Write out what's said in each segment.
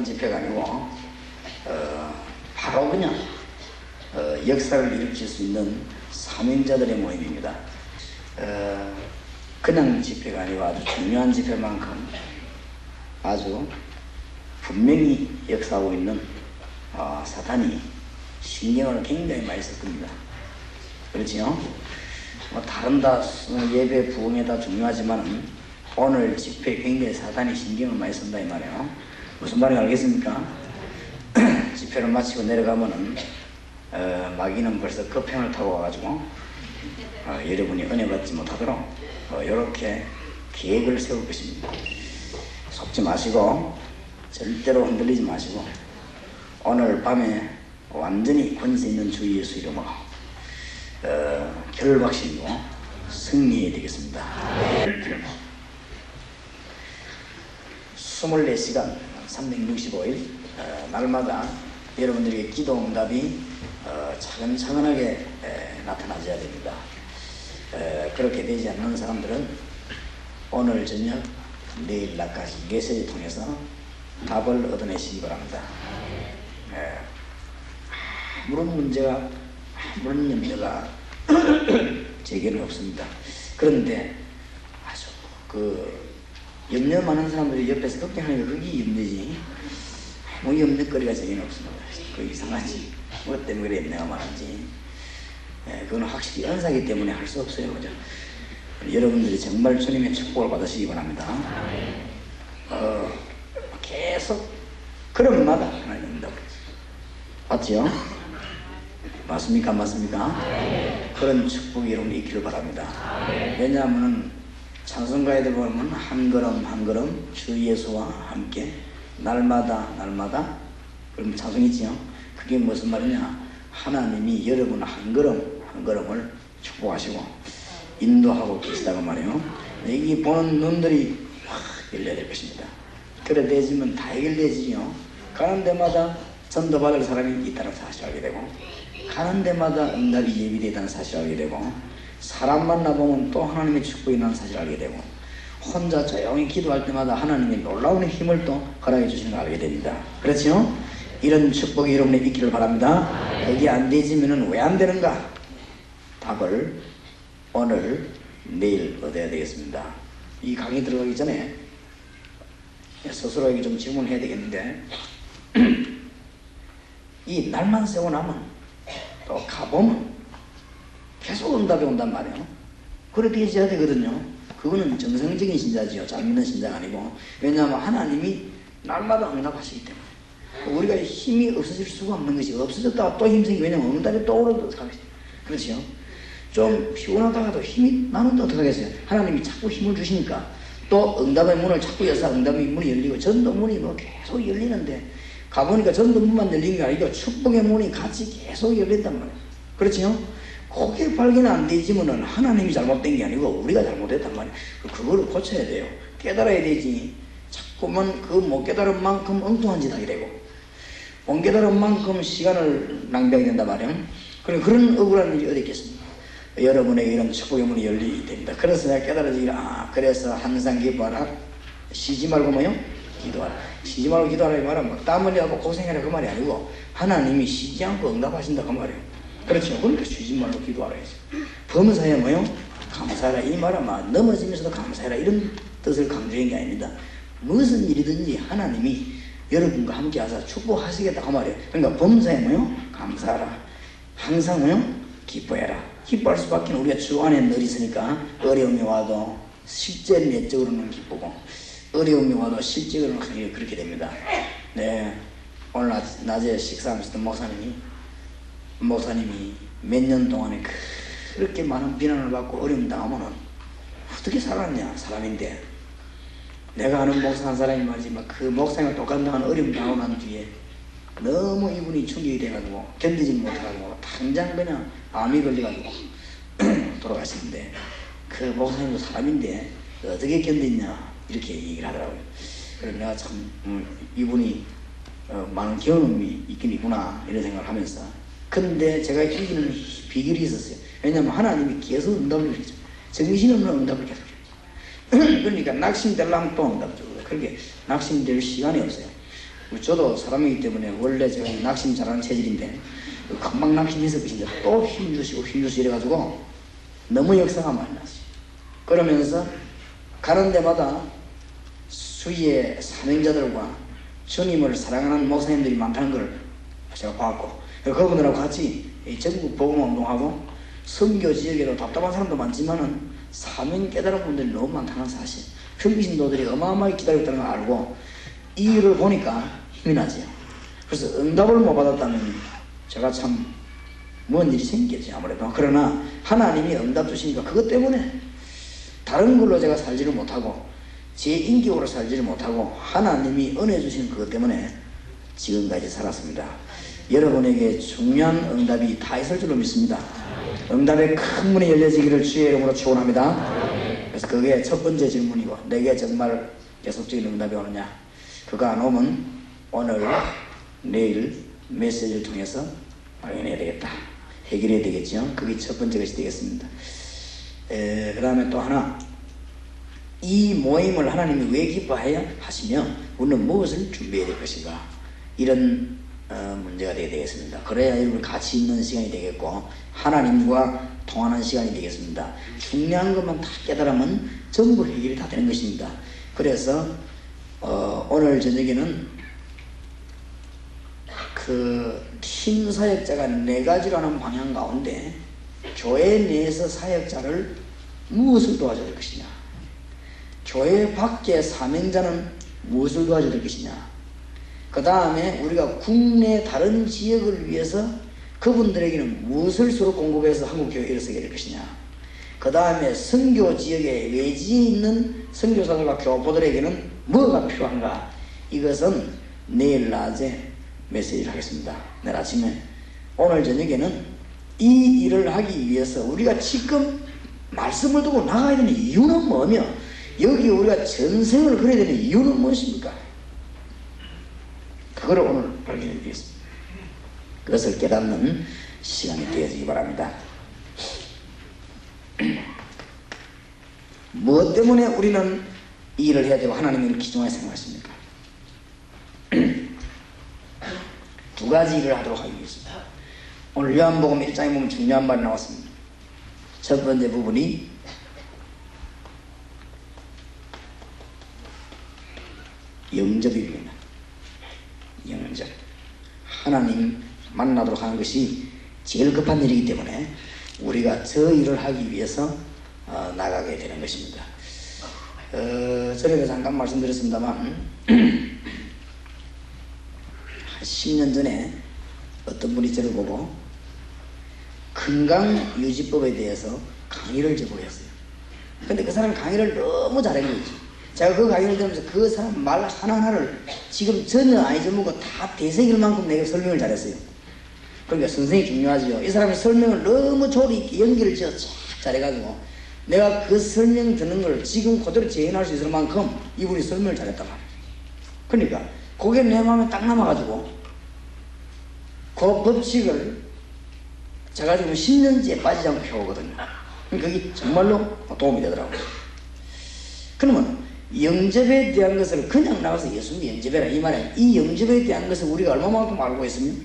일반 집회가 아니고 어, 바로 그냥 어, 역사를 일으킬 수 있는 사명자들의 모임입니다. 어, 그냥 집회가 아니고 아주 중요한 집회만큼 아주 분명히 역사하고 있는 어, 사탄이 신경을 굉장히 많이 쓸 겁니다. 그렇지요? 뭐 다른 다 예배 부흥에 다 중요하지만 오늘 집회 굉장히 사단이 신경을 많이 쓴다 이 말이에요. 무슨 말인지 알겠습니까? 집회를 마치고 내려가면은 어, 마귀는 벌써 급행을 타고 와가지고 어, 여러분이 은혜 받지 못하도록 이렇게 계획을 세울 것입니다. 속지 마시고 절대로 흔들리지 마시고 오늘 밤에 완전히 권세 있는 주 예수 이름으로 어, 결박신고 승리해야 되겠습니다. 24시간 365일 어, 날마다 여러분들에게 기도 응답이 어, 차근차근하게 에, 나타나줘야 됩니다. 에, 그렇게 되지 않는 사람들은 오늘 저녁 내일 낮까지 메시지 통해서 답을 얻어내시기 바랍니다. 에, 아무런 문제가 아무런 염려가 제게는 없습니다. 그런데 아주 그 염려 많은 사람들이 옆에서 걱정하니까 그게 염려지. 뭐 염려거리가 제게는 없습니다. 그 이상하지. 뭐 때문에 그래 염려가 많은지. 예, 그건 확실히 은사기 때문에 할 수 없어요. 그죠? 여러분들이 정말 주님의 축복을 받으시기 바랍니다. 어, 계속 그런마다 하나님 응답을 맞지요? 맞습니까? 맞습니까? 그런 축복이 여러분 있기를 바랍니다. 왜냐하면 찬송가에도 보면 한 걸음 한 걸음 주 예수와 함께 날마다 날마다 그럼 찬송이지요. 그게 무슨 말이냐? 하나님이 여러분 한 걸음 한 걸음을 축복하시고 인도하고 계시다고 말이에요. 여기 보는 눈들이 확 열려야 될 것입니다. 그래 되지면 다 해결되지요. 가는 데마다 전도 받을 사람이 있다는 사실을 알게 되고 가는 데마다 응답이 예비되어 있다는 사실을 알게 되고 사람 만나보면 또 하나님의 축복이 있는 사실을 알게 되고 혼자 조용히 기도할 때마다 하나님의 놀라운 힘을 또 허락해 주시는 걸 알게 됩니다. 그렇죠? 이런 축복이 여러분에 있기를 바랍니다. 그게 안 되지면 왜 안 되는가? 답을 오늘 내일 얻어야 되겠습니다. 이 강의 들어가기 전에 스스로에게 좀 질문해야 되겠는데 이 날만 세고 나면 또 가보면 계속 응답이 온단 말이에요. 그렇게 해야 되거든요. 그거는 정상적인 신자지요. 잘 믿는 신자가 아니고. 왜냐하면 하나님이 날마다 응답하시기 때문에. 우리가 힘이 없어질 수가 없는 것이 없어졌다가 또 힘생기 왜냐면 응답이 또 오르도록. 그렇죠? 좀 피곤하다가도 힘이 나는데 어떡하겠어요? 하나님이 자꾸 힘을 주시니까 또 응답의 문을 자꾸 여서 응답의 문이 열리고 전도 문이 뭐 계속 열리는데 가보니까 전도 문만 열린 게 아니고 축복의 문이 같이 계속 열린단 말이에요. 그렇죠? 그게 발견 안 되지만은 하나님이 잘못된 게 아니고 우리가 잘못했단 말이에요. 그거를 고쳐야 돼요. 깨달아야 되지. 자꾸만 그 못 깨달은 만큼 엉뚱한 짓 하게 되고 못 깨달은 만큼 시간을 낭비하게 된단 말이에요. 그럼 그런 억울한 일이 어디 있겠습니까? 여러분에게 이런 축복의 문이 열리게 됩니다. 그래서 내가 깨달아지기를 아 그래서 항상 기뻐하라 쉬지 말고 뭐요? 기도하라 쉬지 말고 기도하라 이 말은 막 땀 흘리고 고생해라 그 말이 아니고 하나님이 쉬지 않고 응답하신다 그 말이에요. 그렇죠. 그러니까 쉬지 말고 기도하라 했죠. 범사에 뭐요? 감사해라 이 말은 막 넘어지면서도 감사해라 이런 뜻을 강조한 게 아닙니다. 무슨 일이든지 하나님이 여러분과 함께 하사 축복하시겠다 그 말이에요. 그러니까 범사에 뭐요? 감사하라. 항상 뭐요? 기뻐해라. 기뻐할 수밖에 우리가 주 안에 늘 있으니까 어려움이 와도 실제 내적으로는 기쁘고 어려움이 와도 실제로는 그렇게 됩니다. 네. 오늘 낮에 식사하면서도 목사님이 목사님이 몇 년 동안에 그렇게 많은 비난을 받고 어려움 당하면은 어떻게 살았냐 사람인데 내가 아는 목사 한 사람이 말이지 만 그 목사가 똑같은 어려움 당하고 난 뒤에 너무 이분이 충격이 돼가지고 견디지 못해가지고 당장 그냥 암이 걸려가지고 돌아가시는데 그 목사님도 사람인데 어떻게 견뎠냐 이렇게 얘기를 하더라고요. 그래서 내가 참 음, 이분이 어, 많은 경험이 있긴 있구나 이런 생각을 하면서 근데 제가 이기는 비결이 있었어요. 왜냐하면 하나님이 계속 응답을 해줘. 정신없는 응답을 계속 해줘. 그러니까 낙심되려면 또 응답죠. 그렇게 낙심될 시간이 없어요. 저도 사람이기 때문에 원래 제가 낙심 잘하는 체질인데 금방 낙심해서 그신데 또 힘주시고 힘주시고 이래가지고 너무 역사가 많이 났어요. 그러면서 가는 데마다 수위의 사명자들과 주님을 사랑하는 목사님들이 많다는 걸 제가 봤고 그분들하고 같이 전국 복음운동하고 선교 지역에도 답답한 사람도 많지만은 사명 깨달은 분들이 너무 많다는 사실 현기신도들이 어마어마하게 기다리고 있다는 걸 알고 이 일을 보니까 힘이 나죠. 그래서 응답을 못 받았다면 제가 참 뭔 일이 생겼지 아무래도 그러나 하나님이 응답 주시니까 그것 때문에 다른 걸로 제가 살지를 못하고 제 인격으로 살지를 못하고 하나님이 은혜 주신 그것 때문에 지금까지 살았습니다. 여러분에게 중요한 응답이 다 있을 줄로 믿습니다. 응답의 큰 문이 열려지기를 주의 이름으로 축원합니다. 그래서 그게 첫 번째 질문이고 내게 정말 계속적인 응답이 오느냐 그거 안 오면 오늘 내일 메시지를 통해서 확인해야 되겠다. 해결해야 되겠죠. 그게 첫 번째 것이 되겠습니다. 그 다음에 또 하나 이 모임을 하나님이 왜 기뻐하여 하시며 우리는 무엇을 준비해야 될 것인가 이런 어, 문제가 되게 되겠습니다. 그래야 여러분 같이 있는 시간이 되겠고 하나님과 통하는 시간이 되겠습니다. 중요한 것만 다 깨달으면 전부 해결이 다 되는 것입니다. 그래서 어, 오늘 저녁에는 그 팀 사역자가 네 가지라는 방향 가운데 교회 내에서 사역자를 무엇을 도와줘야 될 것이냐 교회 밖의 사명자는 무엇을 도와줘야 될 것이냐 그 다음에 우리가 국내 다른 지역을 위해서 그분들에게는 무엇을 서로 공급해서 한국 교회에 일어서게 될 것이냐 그 다음에 선교 지역에 외지에 있는 선교사들과 교포들에게는 뭐가 필요한가 이것은 내일 낮에 메시지를 하겠습니다. 내일 아침에 오늘 저녁에는 이 일을 하기 위해서 우리가 지금 말씀을 두고 나가야 되는 이유는 뭐며 여기 우리가 전생을 그려야 되는 이유는 무엇입니까? 그거를 오늘 발견해 드리겠습니다. 그것을 깨닫는 시간이 되어지기 바랍니다. 무엇 때문에 우리는 이 일을 해야 되고 하나님을 기중하게 생각하십니까? 두 가지 일을 하도록 하겠습니다. 오늘 요한복음 1장에 보면 중요한 말이 나왔습니다. 첫 번째 부분이 영접입니다. 영접. 하나님 만나도록 하는 것이 제일 급한 일이기 때문에 우리가 저 일을 하기 위해서 어, 나가게 되는 것입니다. 어, 전에도 잠깐 말씀드렸습니다만 10년 전에 어떤 분이 저를 보고 건강 유지법에 대해서 강의를 제보했어요. 근데 그 사람이 강의를 너무 잘한 거죠. 제가 그 강의를 들으면서 그 사람 말 하나하나를 지금 전혀 안 잊어먹고 다 되새길 만큼 내가 설명을 잘했어요. 그러니까 선생이 중요하죠. 이 사람이 설명을 너무 조리 있게 연기를 지어 잘해가지고 내가 그 설명 듣는 걸 지금 그대로 재현할 수 있을 만큼 이분이 설명을 잘했단 말이에요. 그러니까 그게 내 마음에 딱 남아가지고 그 법칙을 제가 지금 10년째 빠지지 않고 해오거든요. 그게 정말로 도움이 되더라고요. 그러면 영접에 대한 것을 그냥 나가서 예수님 영접해라 이 말에 이 영접에 대한 것을 우리가 얼마만큼 알고 있으면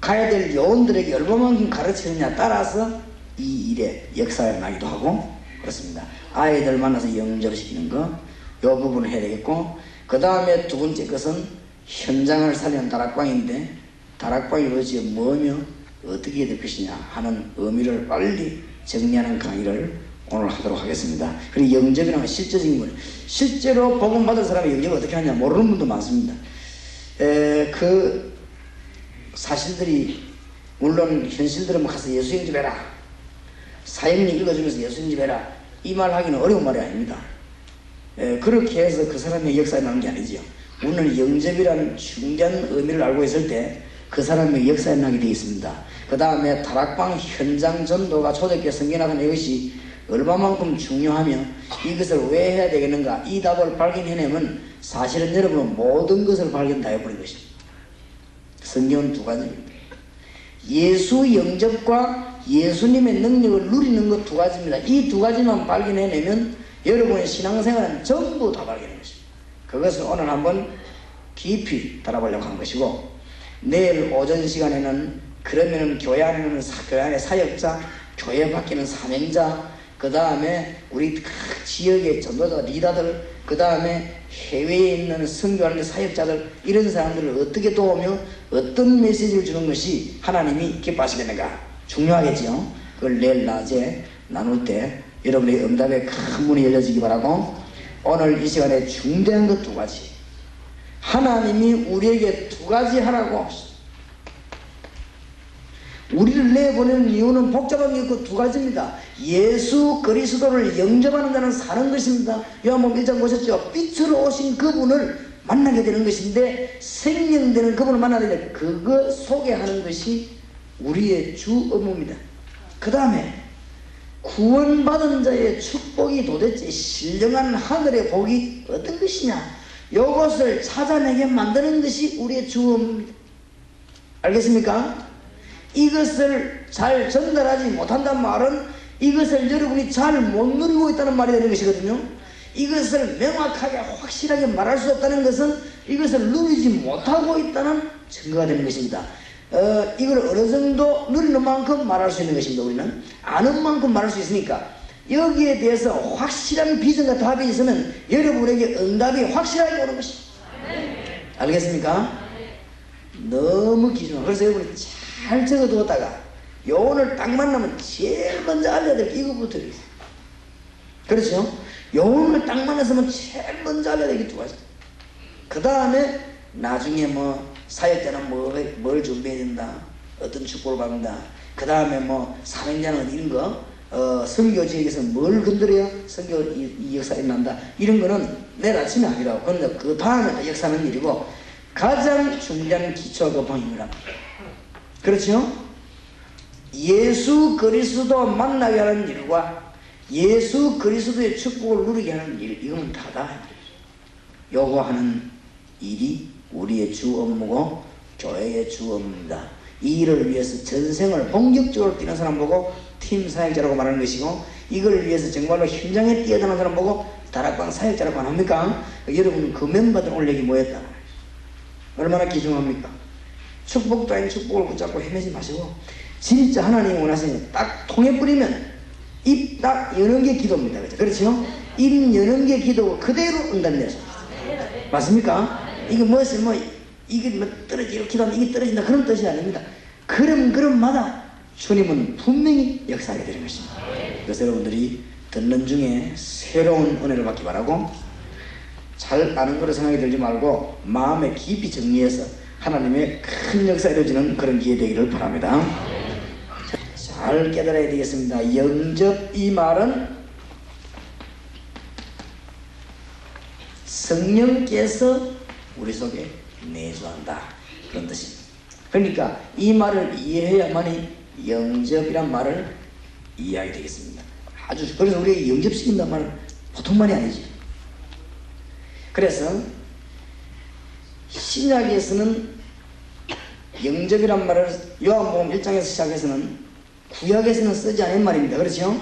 가야 될 요원들에게 얼마만큼 가르치느냐 따라서 이 일에 역사가 나기도 하고 그렇습니다. 아이들 만나서 영접시키는 거, 요 부분을 해야 되겠고, 그 다음에 두 번째 것은 현장을 살리는 다락방인데, 다락방이 도대체 뭐며 어떻게 될 것이냐 하는 의미를 빨리 정리하는 강의를 오늘 하도록 하겠습니다. 그리고 영접이라는 실제적인 거예요. 실제로 복음 받은 사람이 영접을 어떻게 하냐 모르는 분도 많습니다. 에, 그 사실들이 물론 현실들은 가서 예수 영접해라. 사형리 읽어주면서 예수 영접해라. 이 말 하기는 어려운 말이 아닙니다. 에, 그렇게 해서 그 사람의 역사에 나는 게 아니지요. 오늘 영접이라는 중대한 의미를 알고 있을 때 그 사람의 역사에 나게 되어 있습니다. 그 다음에 다락방 현장 전도가 초대교회 성경하는 이것이 얼마만큼 중요하며 이것을 왜 해야 되겠는가 이 답을 발견해내면 사실은 여러분은 모든 것을 발견 다 해버린 것입니다. 성경은 두 가지입니다. 예수 영접과 예수님의 능력을 누리는 것 두 가지입니다. 이 두 가지만 발견해내면 여러분의 신앙생활은 전부 다 바뀌는 것입니다. 그것을 오늘 한번 깊이 달아보려고 한 것이고 내일 오전 시간에는 그러면은 교회 안에는 사, 교회 안에 사역자, 교회 바뀌는 사명자, 그 다음에 우리 각 지역의 전도자 리더들, 그 다음에 해외에 있는 선교하는 사역자들 이런 사람들을 어떻게 도우며 어떤 메시지를 주는 것이 하나님이 기뻐하시겠는가? 중요하겠지요. 그걸 내일 낮에 나눌 때 여러분의 응답에 큰 문이 열려지기 바라고 오늘 이 시간에 중대한 것 두 가지. 하나님이 우리에게 두 가지 하라고 우리를 내보내는 이유는 복잡한 게그두 가지입니다. 예수 그리스도를 영접하는 자는 사는 것입니다. 요한복음 1장 보셨죠? 빛으로 오신 그분을 만나게 되는 것인데 생명되는 그분을 만나게 되는 그거 소개하는 것이 우리의 주 업무입니다. 그 다음에 구원받은 자의 축복이 도대체 신령한 하늘의 복이 어떤 것이냐 이것을 찾아내게 만드는 것이 우리의 주 업무입니다. 알겠습니까? 이것을 잘 전달하지 못한다는 말은 이것을 여러분이 잘 못 누리고 있다는 말이 되는 것이거든요. 이것을 명확하게 확실하게 말할 수 없다는 것은 이것을 누리지 못하고 있다는 증거가 되는 것입니다. 어, 이걸 어느 정도 누리는 만큼 말할 수 있는 것입니다. 우리는 아는 만큼 말할 수 있으니까 여기에 대해서 확실한 비전과 답이 있으면 여러분에게 응답이 확실하게 오는 것입니다. 알겠습니까? 너무 기준하 그래서 여러분이 잘 적어두었다가 요원을 딱 만나면 제일 먼저 알려야 될 게 이거부터. 그렇죠? 요원을 딱 만났으면 제일 먼저 알려야 될게 두 가지. 그 다음에 나중에 뭐 사역자는 뭐, 뭘 준비해야 된다. 어떤 축복을 받는다. 그 다음에 뭐 사명자는 이런 거, 어, 선교 지역에서 뭘 건드려야 선교 이, 이 역사 일어난다. 이런 거는 내일 아침에 하고, 근데 그 다음에 역사는 일이고, 가장 중요한 기초가 그방입니다. 그렇죠? 예수 그리스도 만나게 하는 일과 예수 그리스도의 축복을 누리게 하는 일, 이건 다다. 요거 하는 일이 우리의 주 업무고 교회의 주 업무입니다. 이 일을 위해서 전생을 본격적으로 뛰는 사람 보고 팀 사역자라고 말하는 것이고 이걸 위해서 정말로 현장에 뛰어드는 사람 보고 다락방 사역자라고 합니까? 여러분 그 멤버들 여기 모였다. 얼마나 귀중합니까? 축복도 아닌 축복을 붙잡고 헤매지 마시고 진짜 하나님이 원하시는 딱 통해 뿌리면 입 딱 여는 게 기도입니다. 그렇죠? 입 여는 게 기도고 그대로 응답 내습니다 맞습니까? 이게 무엇이 뭐 이게 뭐 떨어지고 기도하면 이게 떨어진다 그런 뜻이 아닙니다. 그럼 그럼마다 주님은 분명히 역사하게 되는 것입니다. 그래서 여러분들이 듣는 중에 새로운 은혜를 받기 바라고 잘 아는 거로 생각이 들지 말고 마음에 깊이 정리해서 하나님의 큰 역사 이루어지는 그런 기회 되기를 바랍니다. 잘 깨달아야 되겠습니다. 영접 이 말은 성령께서 우리 속에 내주한다. 그런 뜻입니다. 그러니까 이 말을 이해해야만이 영접이란 말을 이해하게 되겠습니다. 아주 그래서 우리가 영접시킨단 말은 보통 말이 아니지. 그래서 신약에서는 영접이란 말을 요한복음 1장에서 시작해서는 구약에서는 쓰지 않은 말입니다. 그렇죠?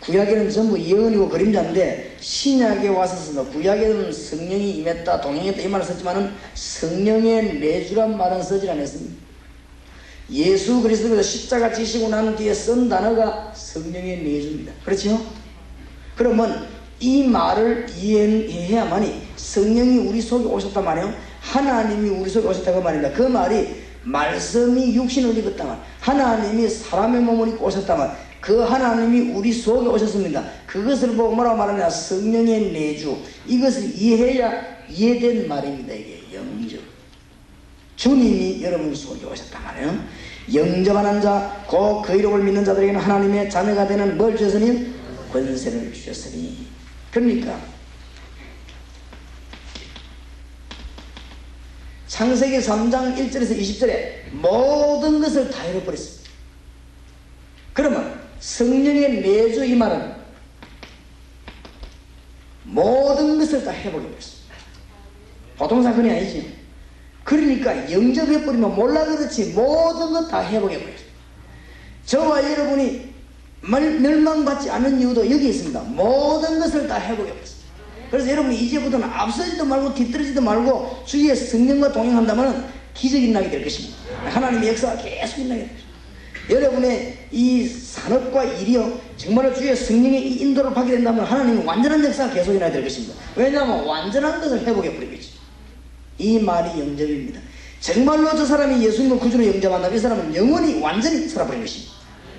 구약에는 전부 예언이고 그림자인데 신약에 와서서 구약에는 성령이 임했다 동행했다 이 말을 썼지만은 성령의 내주란 말은 쓰지 않았습니다. 예수 그리스도께서 십자가 지시고 난 뒤에 쓴 단어가 성령의 내주입니다. 그렇죠? 그러면 이 말을 이해해야만이 성령이 우리 속에 오셨단 말이에요. 하나님이 우리 속에 오셨다고 말입니다. 그 말이 말씀이 육신을 입었다만 하나님이 사람의 몸을 입고 오셨다만 그 하나님이 우리 속에 오셨습니다. 그것을 보고 뭐라고 말하냐 성령의 내주 이것을 이해해야 이해된 말입니다. 이게 영접 주님이 여러분 속에 오셨단 말이에요. 영접하는 자, 곧 그 이름을 믿는 자들에게는 하나님의 자녀가 되는 뭘 주셨으니? 권세를 주셨으니. 그러니까 창세기 3장 1절에서 20절에 모든 것을 다 잃어버렸습니다. 그러면 성령의 이 말은 모든 것을 다 해보게 됐습니다. 보통 사건이 아니지. 그러니까 영접해버리면 몰라 그렇지 모든 것 다 해보게 버렸습니다. 저와 여러분이 멸- 멸망받지 않은 이유도 여기 있습니다. 모든 것을 다 회복해버렸습니다. 그래서 여러분이 이제부터는 앞서지도 말고 뒤떨어지도 말고 주위의 성령과 동행한다면 기적이 일어나게 될 것입니다. 하나님의 역사가 계속 일어나게 될 것입니다. 여러분의 이 산업과 일이요 정말로 주의 성령의 이 인도를 받게 된다면 하나님은 완전한 역사가 계속 일어나게 될 것입니다. 왜냐하면 완전한 것을 회복해 버리겠죠. 이 말이 영접입니다. 정말로 저 사람이 예수님을 구주로 영접한다면 이 사람은 영원히 완전히 살아버린 것입니다.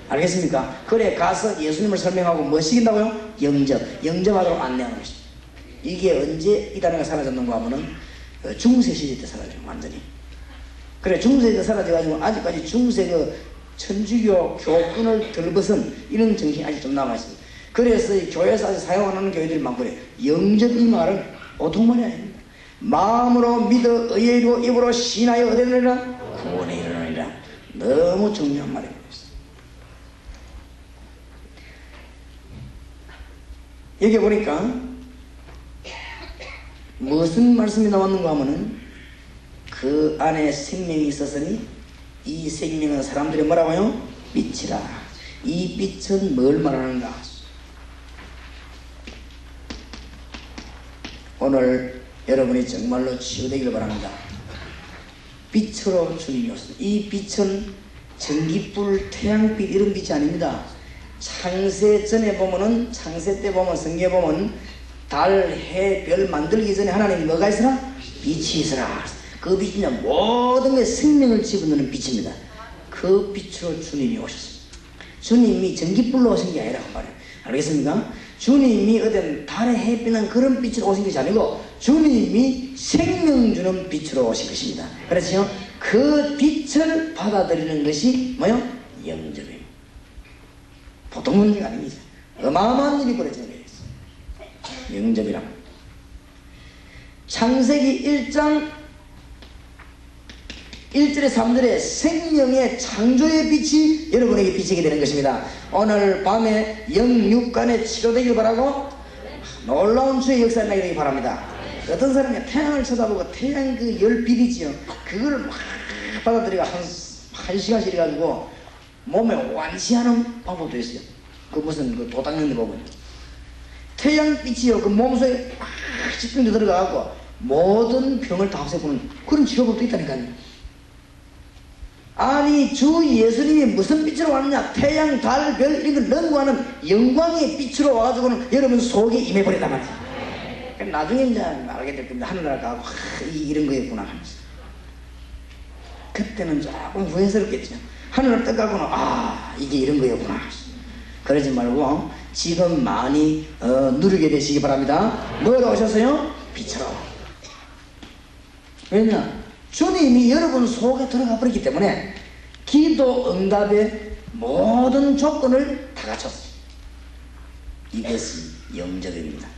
알겠습니까? 그래 가서 예수님을 설명하고 뭐 시킨다고요? 영접, 영접하도록 안내하는 것입니다. 이게 언제 이 단어가 사라졌는가 하면은 어, 중세 시대 때 사라져요 완전히. 그래 중세 때 사라져가지고 아직까지 중세 그 천주교 교권을 덜벗은 이런 정신이 아직 좀 남아있습니다. 그래서 이 교회에서 아직 사용하는 교회들이 많고 그래. 영접 이 말은 보통 말이 아닙니다. 마음으로 믿어 의의로 입으로 신하여 얻으리라 구원에 이르느니라. 너무 중요한 말입니다. 여기 보니까 무슨 말씀이 나왔는가 하면은 그 안에 생명이 있었으니 이 생명은 사람들이 뭐라고요? 빛이라. 이 빛은 뭘 말하는가? 오늘 여러분이 정말로 치유되기를 바랍니다. 빛으로 주님이 오셨습니다. 이 빛은 전기불, 태양빛 이런 빛이 아닙니다. 창세 전에 보면은 창세 때 보면 성경에 보면 달, 해, 별 만들기 전에 하나님 뭐가 있으라? 빛이 있으라. 그 빛이 모든 게 생명을 집어넣는 빛입니다. 그 빛으로 주님이 오셨습니다. 주님이 전기불로 오신 게 아니라 그 말이에요. 알겠습니까? 주님이 어떤 달에 햇빛난 그런 빛으로 오신 것이 아니고 주님이 생명 주는 빛으로 오신 것입니다. 그렇죠? 그 빛을 받아들이는 것이 뭐요? 영접입니다. 보통 문제가 아닙니다. 어마어마한 일이 벌어지는. 영접이란 창세기 1장 1절에 3절에 생명의 창조의 빛이 여러분에게 비치게 되는 것입니다. 오늘 밤에 영육간에 치료되길 바라고 놀라운 주의 역사 나게 되기 바랍니다. 어떤 사람이 태양을 쳐다보고 태양 그 열빛이지요. 그거를 막 받아들이가 한, 한 시간씩 해가지고 몸에 완시하는 방법도 있어요. 그 무슨 그 도당연대 보면. 태양빛이요. 그 몸속에 막 집중돼 들어가고 모든 병을 다 없애보는 그런 치료법도 있다니까요. 아니 주 예수님이 무슨 빛으로 왔느냐 태양 달 별 이런 걸 넘어가는 영광의 빛으로 와가지고는 여러분 속에 임해버린단 말이야 나중에 이제 알게 될 겁니다 하늘나라 가고 하, 이- 이런 거였구나 하면서 그때는 조금 후회스럽겠죠 하늘을 떠가고는 아 이게 이런 거였구나 그러지 말고 지금 많이 어, 누리게 되시기 바랍니다 뭐로 오셨어요? 빛으로 왜냐? 주님이 여러분 속에 들어가 버렸기 때문에 기도 응답의 모든 조건을 다 갖췄어요. 이것이 영접입니다.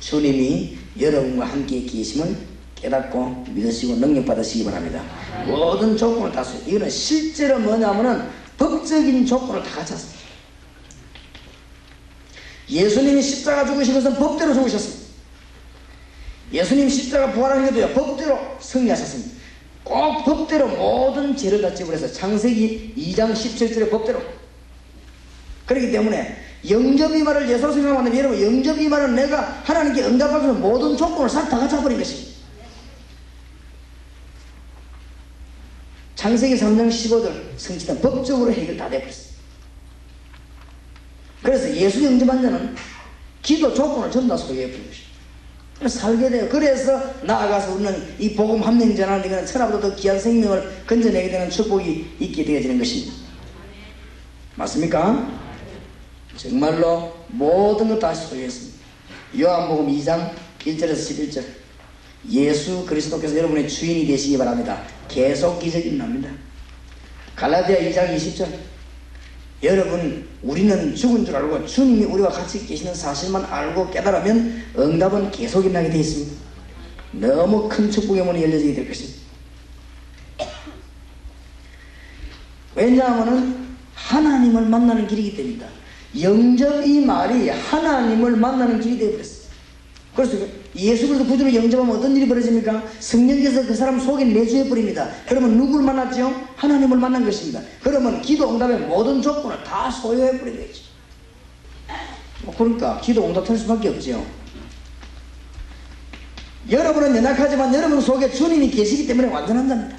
주님이 여러분과 함께 계심을 깨닫고 믿으시고 능력받으시기 바랍니다. 모든 조건을 다 갖췄어요. 이거는 실제로 뭐냐면은 법적인 조건을 다 갖췄어요. 예수님이 십자가 죽으신 것은 법대로 죽으셨습니다. 예수님 십자가 부활하신 것도요 법대로 승리하셨습니다. 꼭 법대로 모든 죄를 다 지불해서 창세기 2장 17절의 법대로 그렇기 때문에 영접이 말을 예수로 생각하면 여러분 영접이 말은 내가 하나님께 있는 모든 조건을 싹다 갖춰버린 것입니다. 창세기 3장 15절 성취된 법적으로 해결 다 되버렸어요. 그래서 예수 영접한 자는 기도 조건을 다 소유해 버린 것입니다. 살게 돼요. 그래서 나아가서 우리는 이 복음 함령 전하는 이거는 천하보다 더 귀한 생명을 건져내게 되는 축복이 있게 되어지는 것입니다. 맞습니까? 정말로 모든 것 다 소유했습니다. 요한복음 2장 1절에서 11절 예수 그리스도께서 여러분의 주인이 되시기 바랍니다. 계속 기적이 일어납니다. 갈라디아 2장 20절 여러분 우리는 죽은 줄 알고 주님이 우리와 같이 계시는 사실만 알고 깨달으면 응답은 계속 일어나게 되어 있습니다. 너무 큰 축복의 문이 열려지게 될 것입니다. 왜냐하면 하나님을 만나는 길이기 때문이다. 영접 이 말이 하나님을 만나는 길이 되어버렸어요. 그래서 예수 그리스도 구주로 영접하면 어떤 일이 벌어집니까? 성령께서 그 사람 속에 내주해 버립니다. 그러면 누구를 만났죠? 하나님을 만난 것입니다. 그러면 기도 응답의 모든 조건을 다 소유해 버리게 되죠. 뭐 그러니까 기도 응답 할 수밖에 없죠. 여러분은 연약하지만 여러분 속에 주님이 계시기 때문에 완전한 자입니다.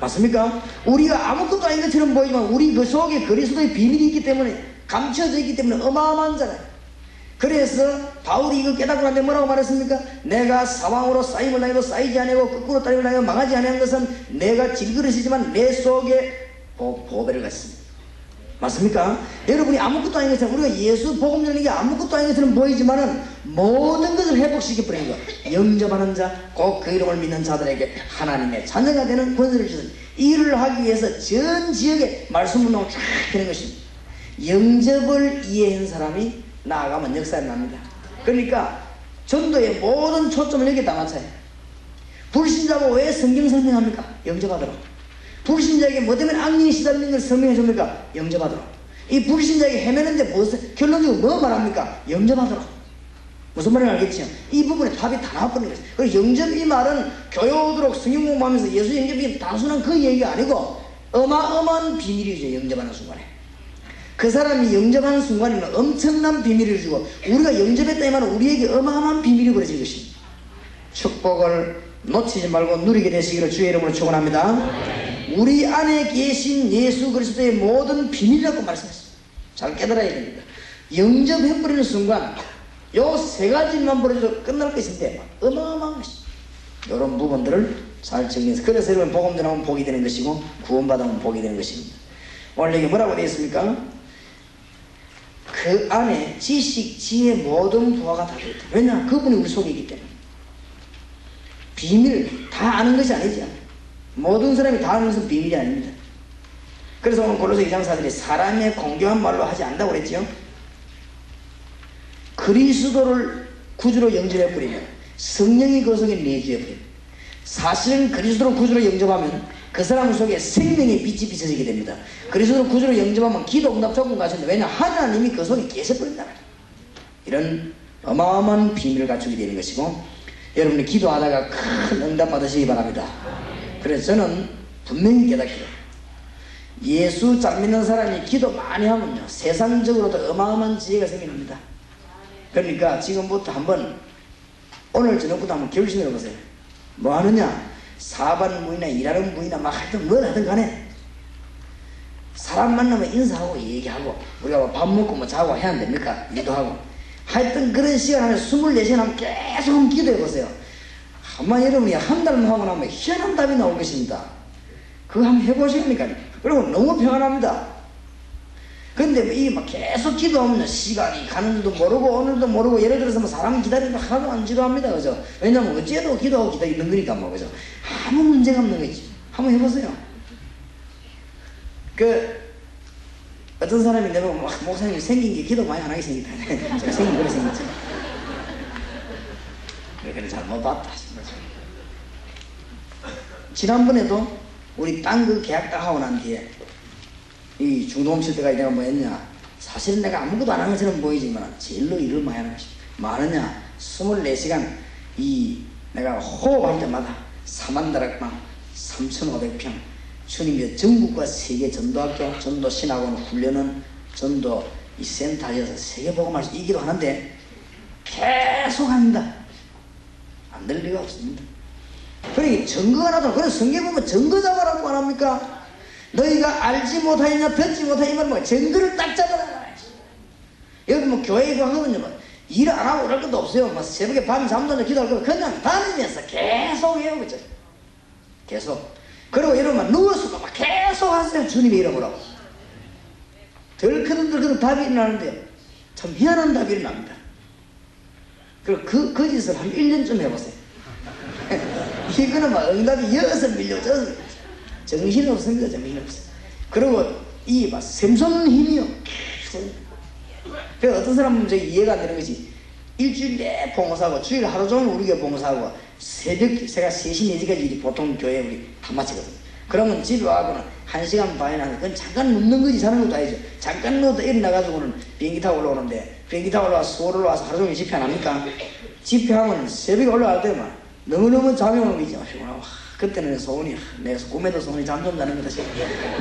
맞습니까? 우리가 아무것도 아닌 것처럼 보이지만 우리 그 속에 그리스도의 비밀이 있기 때문에 감춰져 있기 때문에 어마어마한 자잖아요. 그래서 바울이 이거 깨닫고 난데 뭐라고 말했습니까? 내가 사왕으로 쌓임을 당해도 쌓이지 아니고 거꾸로 따임을 당해도 망하지 아니한 것은 내가 질그릇이지만 내 속에 보, 보배를 갖습니다. 맞습니까? 여러분이 아무것도 아닌 것처럼 우리가 예수 복음 전하는 게 아무것도 아닌 것처럼 보이지만은 모든 것을 회복시켜 버리는 거. 영접하는 자, 꼭 그 이름을 믿는 자들에게 하나님의 자녀가 되는 권세를 주신 일을 하기 위해서 전 지역에 말씀 운동을 쫙 하는 것입니다. 영접을 이해한 사람이 나아가면 역사에 납니다. 그러니까 전도의 모든 초점을 여기다 맞춰요. 불신자고 왜 성경 설명합니까? 영접하도록. 불신자에게 뭐 때문에 악령이 시달리는 걸 설명해 줍니까? 영접하도록. 이 불신자에게 헤매는데 무슨, 결론적으로 뭐 말합니까? 영접하도록. 무슨 말인지 알겠죠? 이 부분에 답이 다 나와버리는 거죠. 그리고 영접 이 말은 교요도록 성경 공부하면서 예수 영접이 단순한 그 얘기가 아니고 어마어마한 비밀이죠. 영접하는 순간에. 그 사람이 영접하는 순간에는 엄청난 비밀을 주고 우리가 영접했다 이 말은 우리에게 어마어마한 비밀이 벌어진 것입니다. 축복을 놓치지 말고 누리게 되시기를 주의 이름으로 축원합니다. 우리 안에 계신 예수 그리스도의 모든 비밀이라고 말씀했습니다. 잘 깨달아야 됩니다. 영접해버리는 순간 요 세 가지만 벌어져도 끝날 것인데 어마어마한 것입니다. 이런 부분들을 잘 정리해서 그래서 여러분 복음 전하면 복이 되는 것이고 구원받으면 복이 되는 것입니다. 오늘 여기 뭐라고 되어 있습니까? 그 안에 지식, 지혜 모든 부하가 다 되어 있다. 왜냐? 그분이 우리 속에 있기 때문에. 비밀 다 아는 것이 아니죠. 모든 사람이 다 아는 것은 비밀이 아닙니다. 그래서 오늘 골로새 2장 사들이 사람의 공교한 말로 하지 않는다고 그랬죠. 그리스도를 구주로 영접해 버리면 성령이 그 속에 내주해 버립니다. 사실은 그리스도를 구주로 영접하면 그 사람 속에 생명의 빛이 비춰지게 됩니다. 그리스도를 구주로 영접하면 기도 응답 조건 가셨는데 왜냐 하나님이 그 속에 계셔 버린다 이런 어마어마한 비밀을 갖추게 되는 것이고 여러분이 기도하다가 큰 응답 받으시기 바랍니다. 그래서 저는 분명히 깨닫기로 예수 잘 믿는 사람이 기도 많이 하면요 세상적으로도 어마어마한 지혜가 생깁니다. 그러니까 지금부터 한번 오늘 저녁부터 한번 결심해 보세요. 뭐 하느냐? 사반 무이나 일하는 무이나 막 하여튼 뭘 하든 간에 사람 만나면 인사하고 얘기하고 우리가 뭐 밥 먹고 뭐 자고 해야 안 됩니까? 일도 하고 하여튼 그런 시간 안에 24시간 하면 계속 기도해 보세요. 아마 여러분이 한 달만 하고 나면 희한한 답이 나올 것입니다. 그거 한번 해보십니까? 그리고 너무 평안합니다. 근데 뭐 이게 막 계속 기도하면 시간이 가는 줄도 모르고 오늘도 모르고 예를 들어서 뭐 사람 기다리는 거 하나도 안 지루합니다. 그죠? 왜냐면 어째도 기도하고 기다리는 거니까 뭐 그죠? 아무 문제가 없는 거지. 한번 해보세요. 그 어떤 사람이 내가 막 목사님 생긴 게 기도 많이 안 하게 생겼다. 제가 생긴 그래 생겼죠. 그래 잘못 봤다. 지난번에도 우리 땅 그 계약 딱 하고 난 뒤에 이 중도음 칠 때가 내가 뭐 했냐? 사실은 내가 아무것도 안 하는 것처럼 보이지만 제일로 일을 많이 하는 것이 뭐 하느냐 24시간 이 내가 호흡할 때마다 4만 다락방 3,500평 주님의 전국과 세계 전도학교 전도 신학원 훈련은 전도 이 센터에서 세계 복음할 수 이기도 하는데 계속 합니다. 안 될 리가 없습니다. 그러니 증거가 나도 그래서 성경 보면 증거 잡아라고 안 합니까? 너희가 알지 못하느냐 듣지 못하느냐 뭐 증거를 딱 잡아라 여기 뭐 교회 가거든요 뭐 일안 하고 그럴 것도 없어요. 뭐 새벽에 밤 잠도 안 기도할 거 그냥 다니면서 계속 있죠. 계속. 그리고 여러분 누워서도 막 계속 하세요 주님의 이름으로. 덜크든 답이 일어나는데요 참 희한한 답이 일어납니다. 그리고 그, 그 짓을 한 1년쯤 해보세요. 이거는 막 응답이 여기서 밀려 저기서 밀려 정신이 없습니다 정신이 없어요 그리고 이막 샘솟는 힘이요 그래서 어떤 사람은 저 이해가 안 되는 것이 일주일 내 봉사하고 주일 하루 종일 우리가 봉사하고 새벽 새가 3시 4시까지 보통 교회 우리 다 마치거든요 그러면 집에 와서는 1시간 반이나 그건 잠깐 눕는 거지 사는 것도 아니죠 잠깐 누워도 일어나가지고는 비행기 타고 올라오는데 비행기 타고 올라와서 서울 올라와서 하루 종일 집회 안 합니까? 집회하면 새벽에 올라갈 때만 너무너무 잠이 오는 거지. 피곤하고. 하, 그때는 소원이, 내 꿈에도 소원이 잠좀 자는 싶어.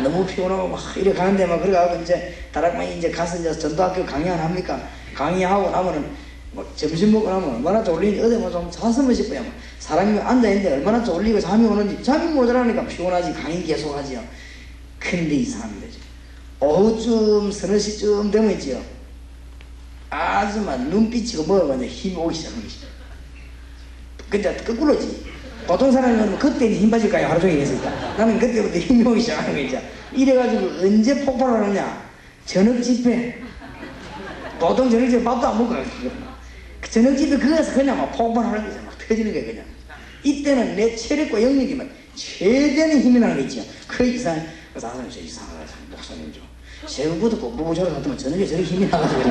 너무 피곤하고 막 이래 가는데 막 그래가지고 이제 다락방에 이제 가서 이제 전도학교 강의 안 합니까? 강의하고 나면은 뭐 점심 먹고 나면 얼마나 졸리는지 어디 뭐좀 잤으면 싶어요. 사람이 앉아있는데 얼마나 졸리고 잠이 오는지 잠이 모자라니까 피곤하지 강의 계속 하지요. 근데 이상합니다. 오후쯤 서너 시쯤 되면 있지요. 아주 막 눈빛이고 뭐가 이제 힘이 오기 것이죠. 근데 거꾸로지. 보통 사람은 그때 힘 빠질까요? 하루 종일 했으니까. 나는 그때부터 힘이 오기 시작하는 거죠. 이래가지고 언제 폭발을 하느냐? 저녁 집회. 보통 저녁 집회 밥도 안 먹고 가요. 그 저녁 집회 그거에서 그냥 막 폭발하는 거죠. 막 터지는 거예요, 그냥. 이때는 내 체력과 영역이 막 최대한 힘이 나는 거 있죠. 그 이상, 그 사람이 저 이상하다. 목사님 좀. 새우부터 저러 갔더만 저녁에 저렇게 힘이 나가지고.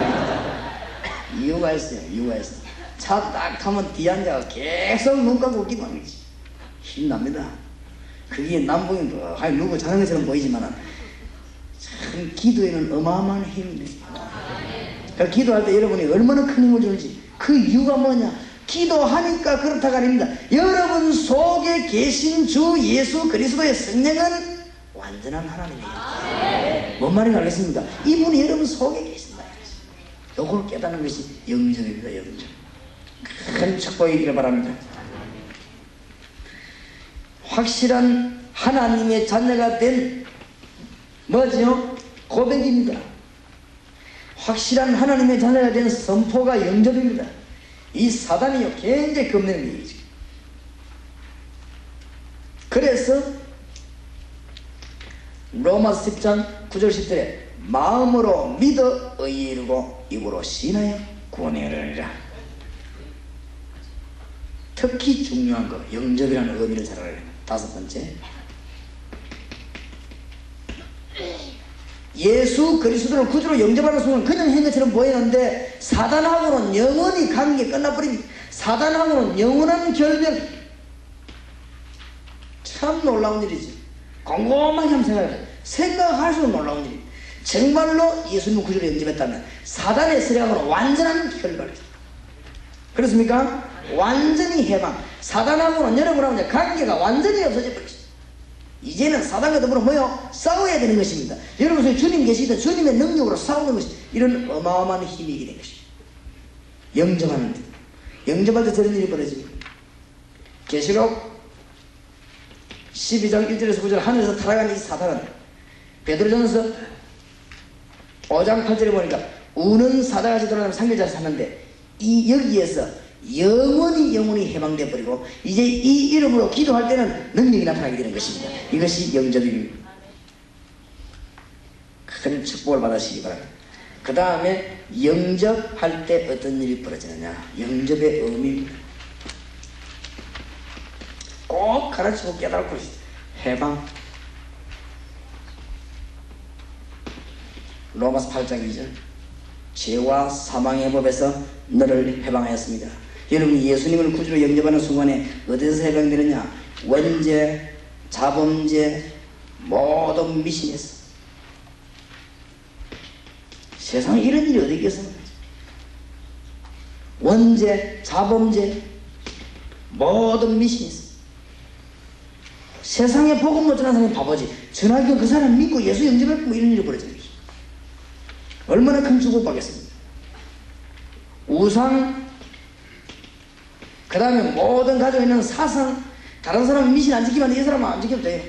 이유가 있어요, 이유가 있어. 차딱 타면 뒤 앉아가 계속 눈 감고 기도하는 거지. 힘납니다. 그게 남북이 뭐, 아니 누구 자는 것처럼 보이지만은 참 기도에는 어마어마한 힘이 있습니다. 그러니까 기도할 때 여러분이 얼마나 큰 힘을 주는지 그 이유가 뭐냐? 기도하니까 그렇다가 아닙니다. 여러분 속에 계신 주 예수 그리스도의 성령은 완전한 하나님이에요. 뭔 말인지 알겠습니까? 이분이 여러분 속에 계신다. 요걸 깨닫는 것이 영접입니다. 영접. 큰 축복이기를 바랍니다. 확실한 하나님의 자녀가 된 뭐지요? 고백입니다. 확실한 하나님의 자녀가 된 선포가 영접입니다. 이 사단이요 굉장히 겁내는 얘기죠. 그래서 로마서 10장 9절 10절에 마음으로 믿어 의에 이르고 입으로 신하여 구원에 이르리라. 특히 중요한 거 영접이라는 의미를 잘 알아야 됩니다. 다섯 번째 예수 그리스도를 구주로 영접하는 순간 그냥 한 것처럼 보이는데 사단하고는 영원히 관계 끝나버립니다. 사단하고는 영원한 결별 참 놀라운 일이지. 곰곰하게 한번 생각해 생각할수록 놀라운 일이 정말로 예수님 구주로 영접했다면 사단의 세력으로 완전한 결별을 그렇습니까? 완전히 해방. 사단하고는 여러분하고 이제 관계가 완전히 버렸어요. 이제는 사단과 더불어 뭐요? 싸워야 되는 것입니다. 여러분 주님 계시다 주님의 능력으로 싸우는 것이 이런 어마어마한 힘이 된 것입니다. 영접하는 데. 영접할 때 저런 일이 벌어집니다. 계시록 12장 1절에서 9절 하늘에서 타락한 이 사단은 베드로전서 5장 8절에 보니까 우는 사다같이 돌아다니는 상계자를 샀는데 이 여기에서 영원히 영원히 해방돼 버리고 이제 이 이름으로 기도할 때는 능력이 나타나게 되는 것입니다. 이것이 영접입니다. 큰 축복을 받으시기 바랍니다. 그 다음에 영접할 때 어떤 일이 벌어지느냐 영접의 의미입니다. 꼭 가르치고 깨달고. 해방. 로마서 8장 2절. 죄와 사망의 법에서 너를 해방하였습니다. 여러분이 예수님을 구주로 영접하는 순간에 어디서 해방되느냐? 원죄, 자범죄, 모든 미신에서. 세상에 이런 일이 어디 있겠습니까? 원죄, 자범죄, 모든 미신에서. 세상에 복음 못 전한 사람이 바보지. 전화기 그 사람 믿고 예수 영접했고 뭐 이런 일이 벌어지는 거지. 얼마나 큰 축복받겠습니까? 우상, 그 다음에 모든 가지고 있는 사상, 다른 사람은 미신 안 지키면 이 사람은 안 지켜도 돼요.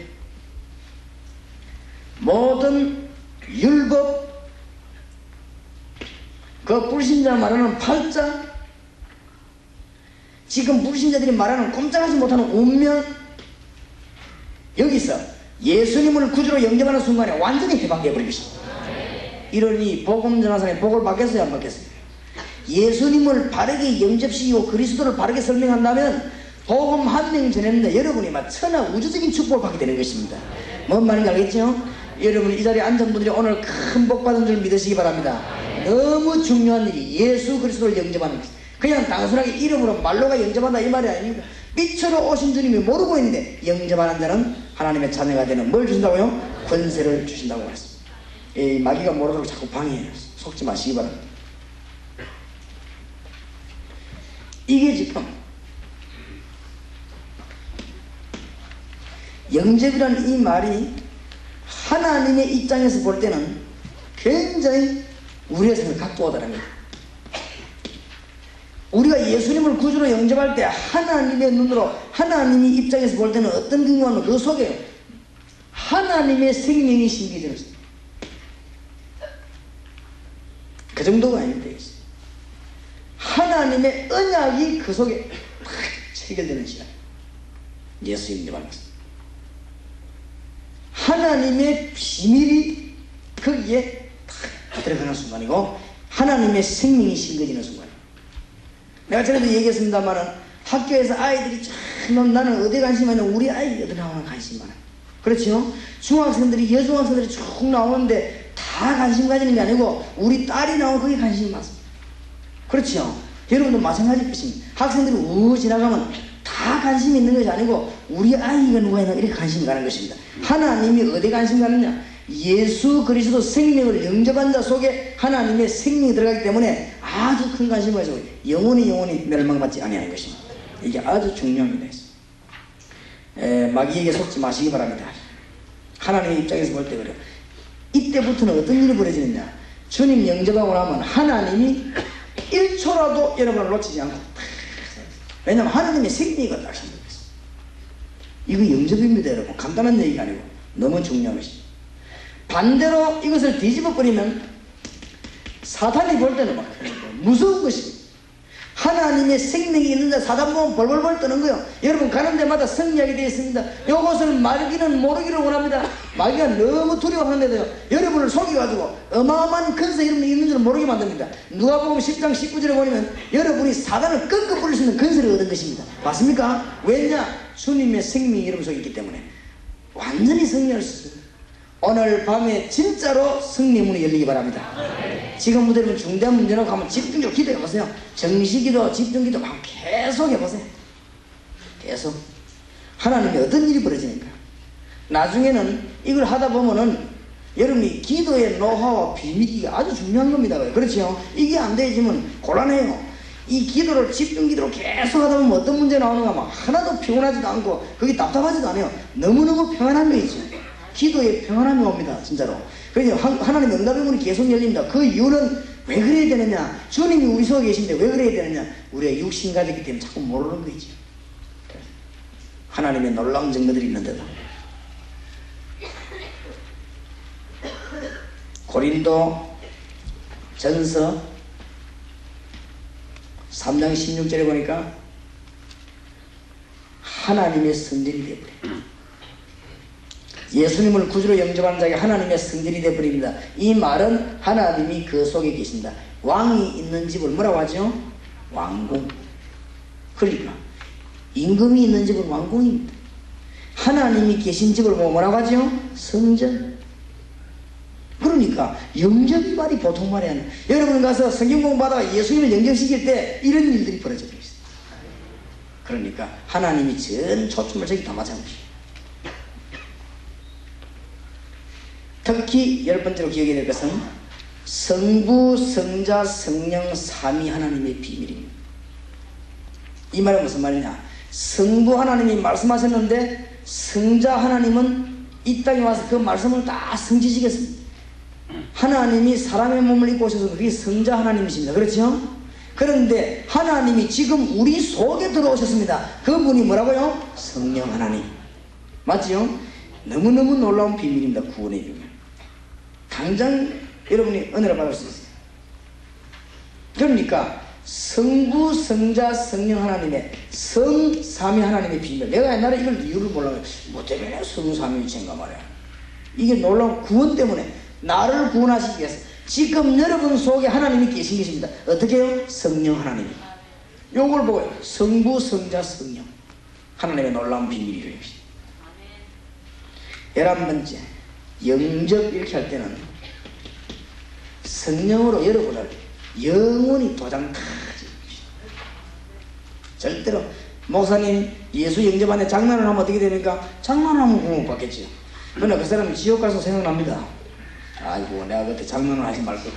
모든 율법, 그 불신자 말하는 팔자, 지금 불신자들이 말하는 꼼짝하지 못하는 운명, 여기서 예수님을 구주로 영접하는 순간에 완전히 해방되어 버린 것입니다. 이러니 복음 사람이 복을 받겠어요 안 받겠어요? 예수님을 바르게 영접시키고 그리스도를 바르게 설명한다면 복음 한 명 전했는데 여러분이 막 천하 우주적인 축복을 받게 되는 것입니다. 뭔 말인지 알겠죠? 여러분 이 자리에 앉은 분들이 오늘 큰 복 받은 줄 믿으시기 바랍니다. 너무 중요한 일이 예수 그리스도를 영접하는 것. 그냥 단순하게 이름으로 말로가 영접한다 이 말이 아닙니다. 빛으로 오신 주님이 모르고 있는데 영접하는 자는 하나님의 자녀가 되는 뭘 주신다고요? 권세를 주신다고 말했습니다. 이 마귀가 모르도록 자꾸 방해해요. 속지 마시기 바랍니다. 이게 지금 영접이라는 이 말이 하나님의 입장에서 볼 때는 굉장히 우리의 생을 갖고 거예요. 우리가 예수님을 구주로 영접할 때 하나님의 눈으로 하나님의 입장에서 볼 때는 어떤 경우는 그 속에 하나님의 생명이 있어요. 그 정도가 아닌데 하나님의 언약이 그 속에 탁 체결되는 시간. 예수 영접하면서. 하나님의 비밀이 거기에 탁 들어가는 순간이고 하나님의 생명이 심겨지는 순간이에요. 내가 전에도 얘기했습니다만은 학교에서 아이들이 참 나는 어디 관심 많냐 우리 아이 어디 나오는 관심 많아. 그렇죠? 중학생들이 여중학생들이 쭉 나오는데 다 관심 가지는 게 아니고 우리 딸이 나오면 거기 관심이 많습니다. 그렇죠? 여러분도 마찬가지일 것입니다. 학생들이 우 지나가면 다 관심이 있는 것이 아니고 우리 아이가 누가 있나 이렇게 관심이 가는 것입니다. 하나님이 어디 관심 가느냐? 예수 그리스도 생명을 영접한 자 속에 하나님의 생명이 들어가기 때문에 아주 큰 관심을 가지고 영원히 영원히 멸망받지 아니하는 것입니다. 이게 아주 중요합니다. 에, 마귀에게 속지 마시기 바랍니다. 하나님의 입장에서 볼 때 그래요. 이때부터는 어떤 일이 벌어지느냐? 주님 영접하고 나면 하나님이 1초라도 여러분을 놓치지 않고 왜냐하면 하나님의 생명이 딱 생겼어요. 이거 영접입니다 여러분. 간단한 얘기가 아니고 너무 중요한 것입니다. 반대로 이것을 뒤집어 버리면 사탄이 볼 때는 막 무서운 것입니다. 하나님의 생명이 있는 자 사단 보면 벌벌벌 떠는 거예요. 여러분 가는 데마다 성리하게 되어 있습니다. 이것을 말기는 모르기를 원합니다. 마귀가 너무 두려워하는데도요. 여러분을 속여가지고 어마어마한 근세 이런 게 있는 줄 모르게 만듭니다. 누가 보면 10장 19절에 보면 여러분이 사단을 꺾어 부릴 수 있는 근세를 얻은 것입니다. 맞습니까? 왜냐? 주님의 생명이 여러분 속에 있기 때문에 완전히 승리할 수 있어요. 오늘 밤에 진짜로 승리 문이 열리기 바랍니다. 지금부터 여러분 중대한 문제라고 하면 집중적으로 기도해 보세요. 정시기도 집중기도 막 계속 해보세요. 계속. 하나님이 어떤 일이 벌어지니까. 나중에는 이걸 하다 보면은 여러분이 기도의 노하우와 비밀이 아주 중요한 겁니다. 그렇죠? 이게 안 되지면 곤란해요. 이 기도를 집중 기도로 계속 하다 보면 어떤 문제 나오는가 막 하나도 피곤하지도 않고 그게 답답하지도 않아요. 너무너무 평안한 거 있죠. 기도에 평안함이 옵니다. 진짜로. 그래서 하나님 응답의 문이 계속 열립니다. 그 이유는 왜 그래야 되느냐? 주님이 우리 속에 계신데 왜 그래야 되느냐? 우리가 육신 가졌기 때문에 자꾸 모르는 거죠. 하나님의 놀라운 증거들이 있는데도. 고린도 전서 3장 16절에 보니까 하나님의 성전이 되어버려요. 예수님을 구주로 영접하는 자에게 하나님의 성전이 되어버립니다. 이 말은 하나님이 그 속에 계신다. 왕이 있는 집을 뭐라고 하죠? 왕궁. 그러니까 임금이 있는 집은 왕궁입니다. 하나님이 계신 집을 뭐 뭐라고 하죠? 성전. 그러니까 영접이 말이 보통 말이 아니에요. 여러분 가서 성경 공부하다가 예수님을 영접시킬 때 이런 일들이 벌어져 있어요. 그러니까 하나님이 전 초점을 저기 것이에 특히 열 번째로 기억해야 될 것은 성부, 성자, 성령, 삼위 하나님의 비밀입니다. 이 말은 무슨 말이냐? 성부 하나님이 말씀하셨는데 성자 하나님은 이 땅에 와서 그 말씀을 다 성지시켰습니다. 하나님이 사람의 몸을 입고 오셔서 그게 성자 하나님이십니다. 그렇죠? 그런데 하나님이 지금 우리 속에 들어오셨습니다. 그분이 뭐라고요? 성령 하나님. 맞지요? 너무너무 놀라운 비밀입니다. 구원의 비밀. 당장 여러분이 은혜를 받을 수 있어요. 그러니까 성부, 성자, 성령 하나님의 성, 삼위 하나님의 비밀. 내가 옛날에 이걸 이유를 몰라요. 뭐 때문에 성, 삼위 일체인가 말이야. 이게 놀라운 구원 때문에 나를 구원하시기 위해서 지금 여러분 속에 하나님이 계신 것입니다. 어떻게 해요? 성령 하나님. 요걸 보고 성부, 성자, 성령. 하나님의 놀라운 비밀이 되니다 열한 번째, 영접 이렇게 할 때는 성령으로 여러분을 영원히 도장까지 절대로 목사님 예수 영접 안에 장난을 하면 어떻게 됩니까? 장난하면 구원 받겠지요. 그러나 그 사람이 지옥 가서 생각납니다. 아이고 내가 그때 장난을 하지 말걸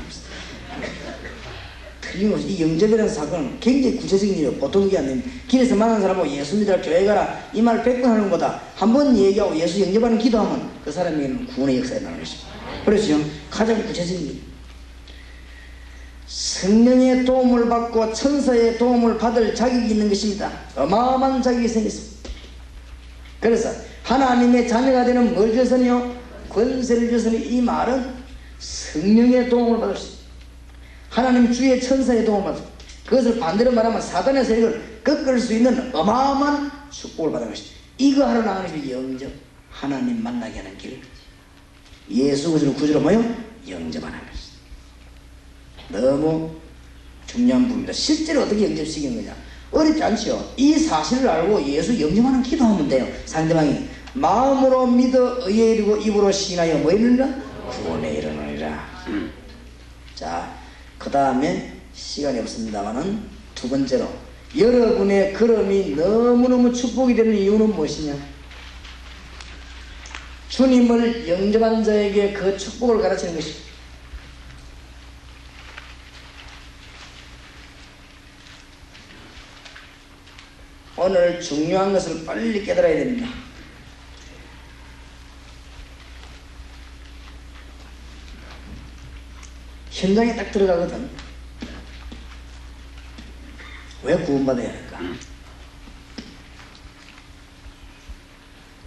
틀림없이 이 영접이라는 사건은 굉장히 구체적인 일이에요. 보통 게 아닙니다. 길에서 만난 사람하고 예수 믿으라 교회 가라 이말 100번 하는 것보다 한 번 얘기하고 예수 영접하는 기도하면 그 사람에게는 구원의 역사가 나는 것입니다. 그렇죠? 가장 구체적인 일. 성령의 도움을 받고 천사의 도움을 받을 자격이 있는 것입니다. 어마어마한 자격이 생겼습니다. 그래서 하나님의 자녀가 되는 뭘 주서니요? 권세를 주서니 이 말은 성령의 도움을 받을 수 있습니다. 하나님 주의 천사의 도움을 받을 수 있습니다. 그것을 반대로 말하면 사단의 세력을 꺾을 수 있는 어마어마한 축복을 받은 것입니다. 이거 하러 나가는 영접, 하나님 만나게 하는 길. 예수 구주를 구주로 모여 영접하는 것입니다. 너무 중요한 부분입니다. 실제로 어떻게 영접시키는 거냐? 어렵지 않죠. 이 사실을 알고 예수 영접하는 기도하면 돼요. 상대방이 마음으로 믿어 의에 이르고 입으로 신하여 뭐 이르느라? 구원에 이르느니라. 자, 그 다음에 시간이 없습니다만은 두 번째로 여러분의 걸음이 너무너무 축복이 되는 이유는 무엇이냐? 주님을 영접한 자에게 그 축복을 가르치는 것입니다. 오늘 중요한 것을 빨리 깨달아야 됩니다. 현장에 딱 들어가거든. 왜 구원받아야 할까?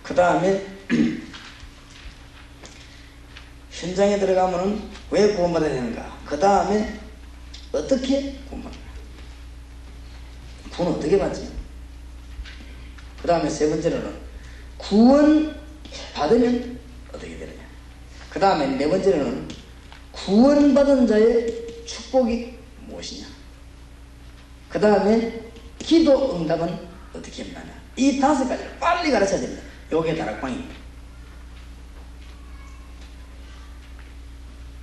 그 다음에 현장에 들어가면은 왜 구원받아야 되는가? 그 다음에 어떻게 구원받는가? 구원 어떻게 받지? 그 다음에 세 번째로는 구원 받으면 어떻게 되느냐. 그 다음에 네 번째로는 구원받은 자의 축복이 무엇이냐. 그 다음에 기도 응답은 어떻게 했나냐. 이 다섯 가지를 빨리 가르쳐야 됩니다. 요게 다락방입니다.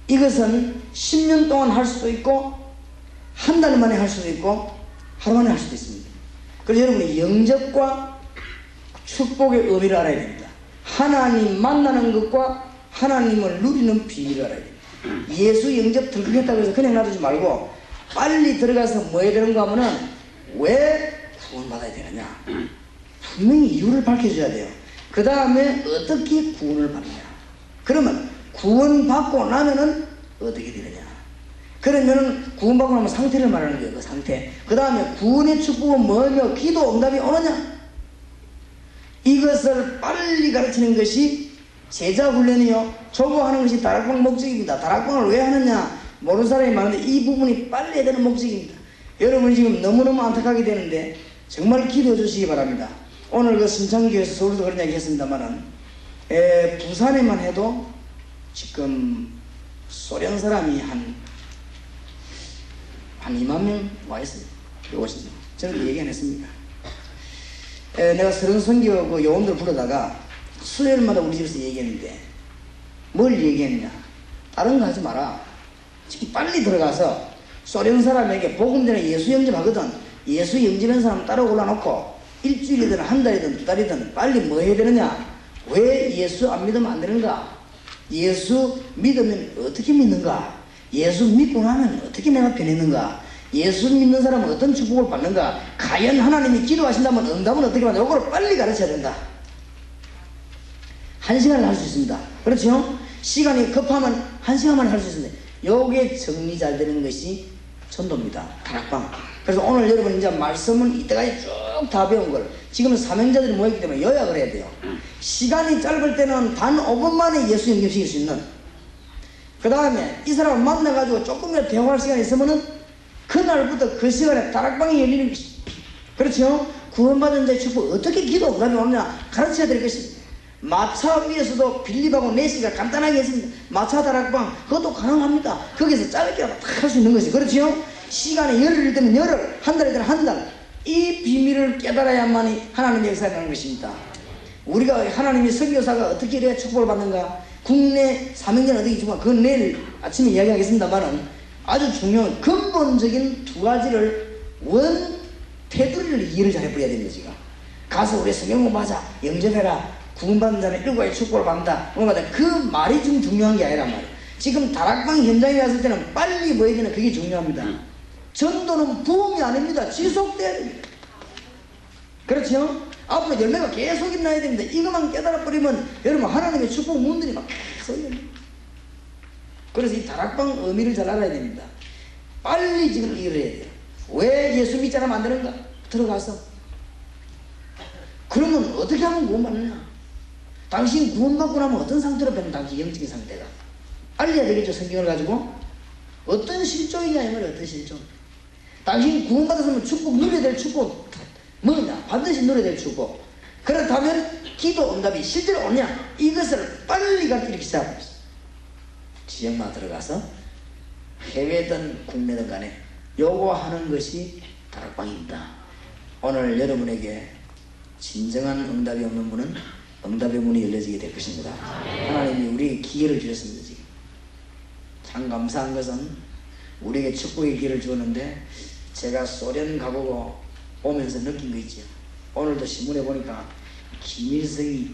이것은 10년 동안 할 수도 있고 한 달 만에 할 수도 있고 하루 만에 할 수도 있습니다. 그래서 여러분이 영접과 축복의 의미를 알아야 됩니다. 하나님 만나는 것과 하나님을 누리는 비밀을 알아야 됩니다. 예수 영접 들겠다고 해서 그냥 놔두지 말고 빨리 들어가서 뭐 해야 되는가 하면은 왜 구원받아야 되느냐. 분명히 이유를 밝혀줘야 돼요. 그 다음에 어떻게 구원을 받느냐. 그러면 구원받고 나면은 어떻게 되느냐. 그러면은 구원받고 나면 상태를 말하는 거예요. 그 상태. 그 다음에 구원의 축복은 뭐며 기도 응답이 오느냐. 이것을 빨리 가르치는 것이 제자 훈련이요. 조고하는 것이 다락방 목적입니다. 다락방을 왜 하느냐? 모르는 사람이 많은데 이 부분이 빨리 해야 되는 목적입니다. 여러분이 지금 너무너무 안타깝게 되는데 정말 기도해 주시기 바랍니다. 오늘 그 순창교에서 서울도 그런 이야기 했습니다만은 에, 부산에만 해도 지금 소련 사람이 한, 한 2만 명 와 있어요. 150명. 저는 그 얘기 안 했습니까? 에, 내가 서른 선교 그 요원들 부르다가 수요일마다 우리 집에서 얘기했는데 뭘 얘기했냐? 다른 거 하지 마라. 지금 빨리 들어가서 소련 사람에게 복음 전에 예수 영접하거든. 예수 영접한 사람 따로 골라놓고 일주일이든 한 달이든 두 달이든 빨리 뭐 해야 되느냐? 왜 예수 안 믿으면 안 되는가? 예수 믿으면 어떻게 믿는가? 예수 믿고 나면 어떻게 내가 변했는가? 예수 믿는 사람은 어떤 축복을 받는가? 과연 하나님이 기도하신다면 응답은 어떻게 받는가? 이걸 빨리 가르쳐야 된다. 한 시간을 할 수 있습니다. 그렇죠? 시간이 급하면 한 시간만 할 수 있습니다. 요게 정리 잘 되는 것이 전도입니다. 다락방. 그래서 오늘 여러분 이제 말씀은 이때까지 쭉 다 배운 걸 지금은 사명자들이 모였기 때문에 요약을 해야 돼요. 시간이 짧을 때는 단 5분 만에 예수 영접시킬 수 있는 그 다음에 이 사람을 만나가지고 조금이라도 대화할 시간이 있으면은 그날부터 그 시간에 다락방이 열리는 것이 그렇죠? 구원받은 자의 축복 어떻게 기도 그다음에 오느냐 가르쳐야 될 것입니다. 마차 위에서도 빌립하고 네시가 간단하게 했습니다. 마차 다락방 그것도 가능합니다. 거기서 짧게라도 탁 할 수 있는 것이 그렇죠? 시간에 열흘 되면 열흘, 한 달이 되면 한 달. 이 비밀을 깨달아야만이 하나님의 역사가 나는 것입니다. 우리가 하나님의 선교사가 어떻게 이래야 축복을 받는가? 국내 사명자는 어떻게 주가 그건 내일 아침에 이야기하겠습니다만은 아주 중요한 근본적인 두 가지를 원 테두리를 이해를 잘 해버려야 됩니다, 지금. 가서 우리 성경 공부하자, 영접해라, 구원받는 자는 일과의 축복을 받는다. 뭔가 그 말이 좀 중요한 게 아니란 말이에요. 지금 다락방 현장에 갔을 때는 빨리 뭐 해야 되나 그게 중요합니다. 전도는 부흥이 아닙니다. 지속돼야 됩니다. 그렇죠? 앞으로 열매가 계속 일어나야 됩니다. 이것만 깨달아 버리면 여러분 하나님의 축복 문들이 막 계속 열립니다. 그래서 이 다락방 의미를 잘 알아야 됩니다. 빨리 지금 일을 해야 돼요. 왜 예수 믿자라 만드는가? 들어가서. 그러면 어떻게 하면 구원받느냐? 당신 구원받고 나면 어떤 상태로 변는 당신 영적인 상태가? 알려야 되겠죠, 성경을 가지고. 어떤 실종이냐, 이 말이야, 어떤 실종. 당신 구원받았으면 축복, 누려야 될 축복, 뭐냐? 반드시 누려야 될 축복. 그렇다면 기도 응답이 실제로 오냐? 이것을 빨리 가르치기 시작합니다. 지역만 들어가서 해외든 국내든 간에 요거 하는 것이 다락방입니다. 오늘 여러분에게 진정한 응답이 없는 분은 응답의 문이 열려지게 될 것입니다. 하나님이 우리에게 기회를 주셨습니다. 지금 참 감사한 것은 우리에게 축복의 기회를 주었는데 제가 소련 가보고 오면서 느낀 거 있죠. 오늘도 신문에 보니까 김일성이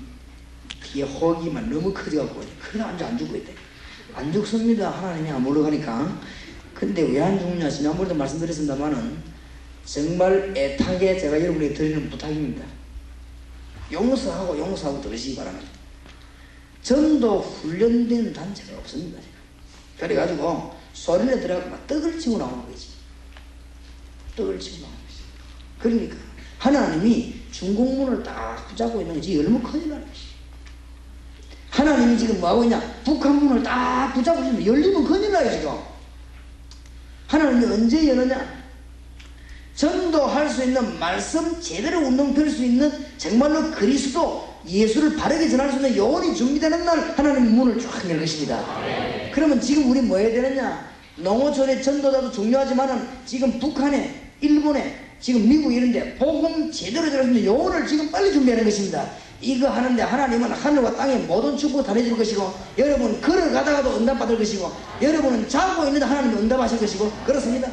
뒤에 호기만 너무 커져갖고 그래 앉아 안 죽고 있대. 안 죽습니다. 하나님이 안 물러가니까. 근데 왜 안 죽냐? 지난번에도 말씀드렸습니다만은 정말 애타게 제가 여러분에게 드리는 부탁입니다. 용서하고 용서하고 들으시기 바랍니다. 전도 훈련된 단체가 없습니다. 그래가지고 소리를 들어가고 막 떡을 치고 나오는 거지. 떡을 치고 나오는 거지. 그러니까 하나님이 중국문을 딱 붙잡고 있는 거지 얼마나 큰일 나는 것이. 하나님이 지금 뭐하고 있냐? 북한 문을 딱 붙잡고 있으면 열리면 큰일 나요 지금. 하나님이 언제 여느냐? 전도할 수 있는 말씀 제대로 운동 펼수 있는 정말로 그리스도 예수를 바르게 전할 수 있는 영혼이 준비되는 날 하나님 문을 쫙 열 것입니다. 그러면 지금 우리 뭐 해야 되느냐? 농어촌의 전도자도 중요하지만은 지금 북한에 일본에 지금 미국 이런데 복음 제대로 전할 수 있는 영혼을 지금 빨리 준비하는 것입니다. 이거 하는데 하나님은 하늘과 땅의 모든 축복 다 내줄 것이고 여러분 걸어가다가도 응답받을 것이고 여러분은 자고 있는데 하나님이 응답하실 것이고 그렇습니다.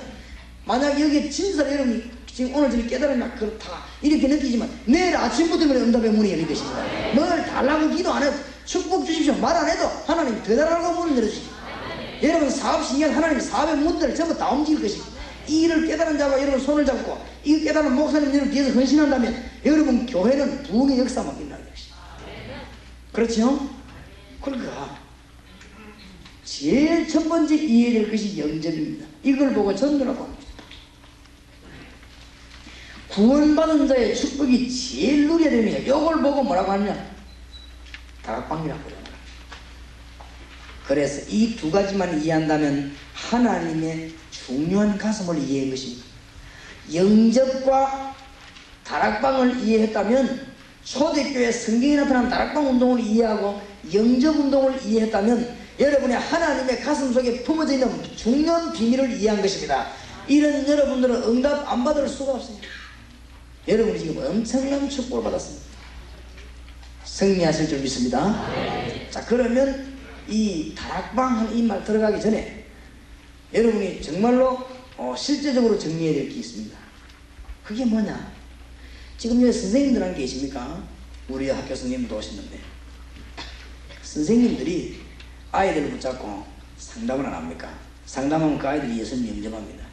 만약 여기 진설 여러분이 지금 오늘 저녁 깨달으면 그렇다 이렇게 느끼지만 내일 아침부터면 응답의 문이 열릴 것입니다. 뭘 달라고 기도 안 해도 축복 주십시오 말 안 해도 하나님 더 달라고 문을 열어주십시오. 여러분 사업 신경 하나님 사업의 문들을 전부 다 움직일 것입니다. 이 일을 깨달은 자가 여러분 손을 잡고 이 깨달은 목사님 여러분 뒤에서 헌신한다면 여러분 교회는 부흥의 역사만 일어나는 것입니다. 그렇죠? 그러니까 제일 첫 번째 이해될 것이 영접입니다. 이걸 보고 전도라고 합니다. 구원받은 자의 축복이 제일 누려야 됩니다. 이걸 보고 뭐라고 하느냐? 다락방이라고 그래요. 그래서 이 두 가지만 이해한다면 하나님의 중요한 가슴을 이해한 것입니다. 영접과 다락방을 이해했다면 초대교회 성경에 나타난 다락방 운동을 이해하고 영접 운동을 이해했다면 여러분의 하나님의 가슴 속에 품어져 있는 중요한 비밀을 이해한 것입니다. 이런 여러분들은 응답 안 받을 수가 없습니다. 여러분이 지금 엄청난 축복을 받았습니다. 승리하실 줄 믿습니다. 자, 그러면 이 다락방 하는 이 말 들어가기 전에 여러분이 정말로 어, 실제적으로 정리해야 될 게 있습니다. 그게 뭐냐? 지금 여기 선생님들 한 계십니까? 우리 학교 선생님도 오셨는데 선생님들이 아이들을 붙잡고 상담을 안 합니까? 상담하면 그 아이들이 예수님 영접합니다.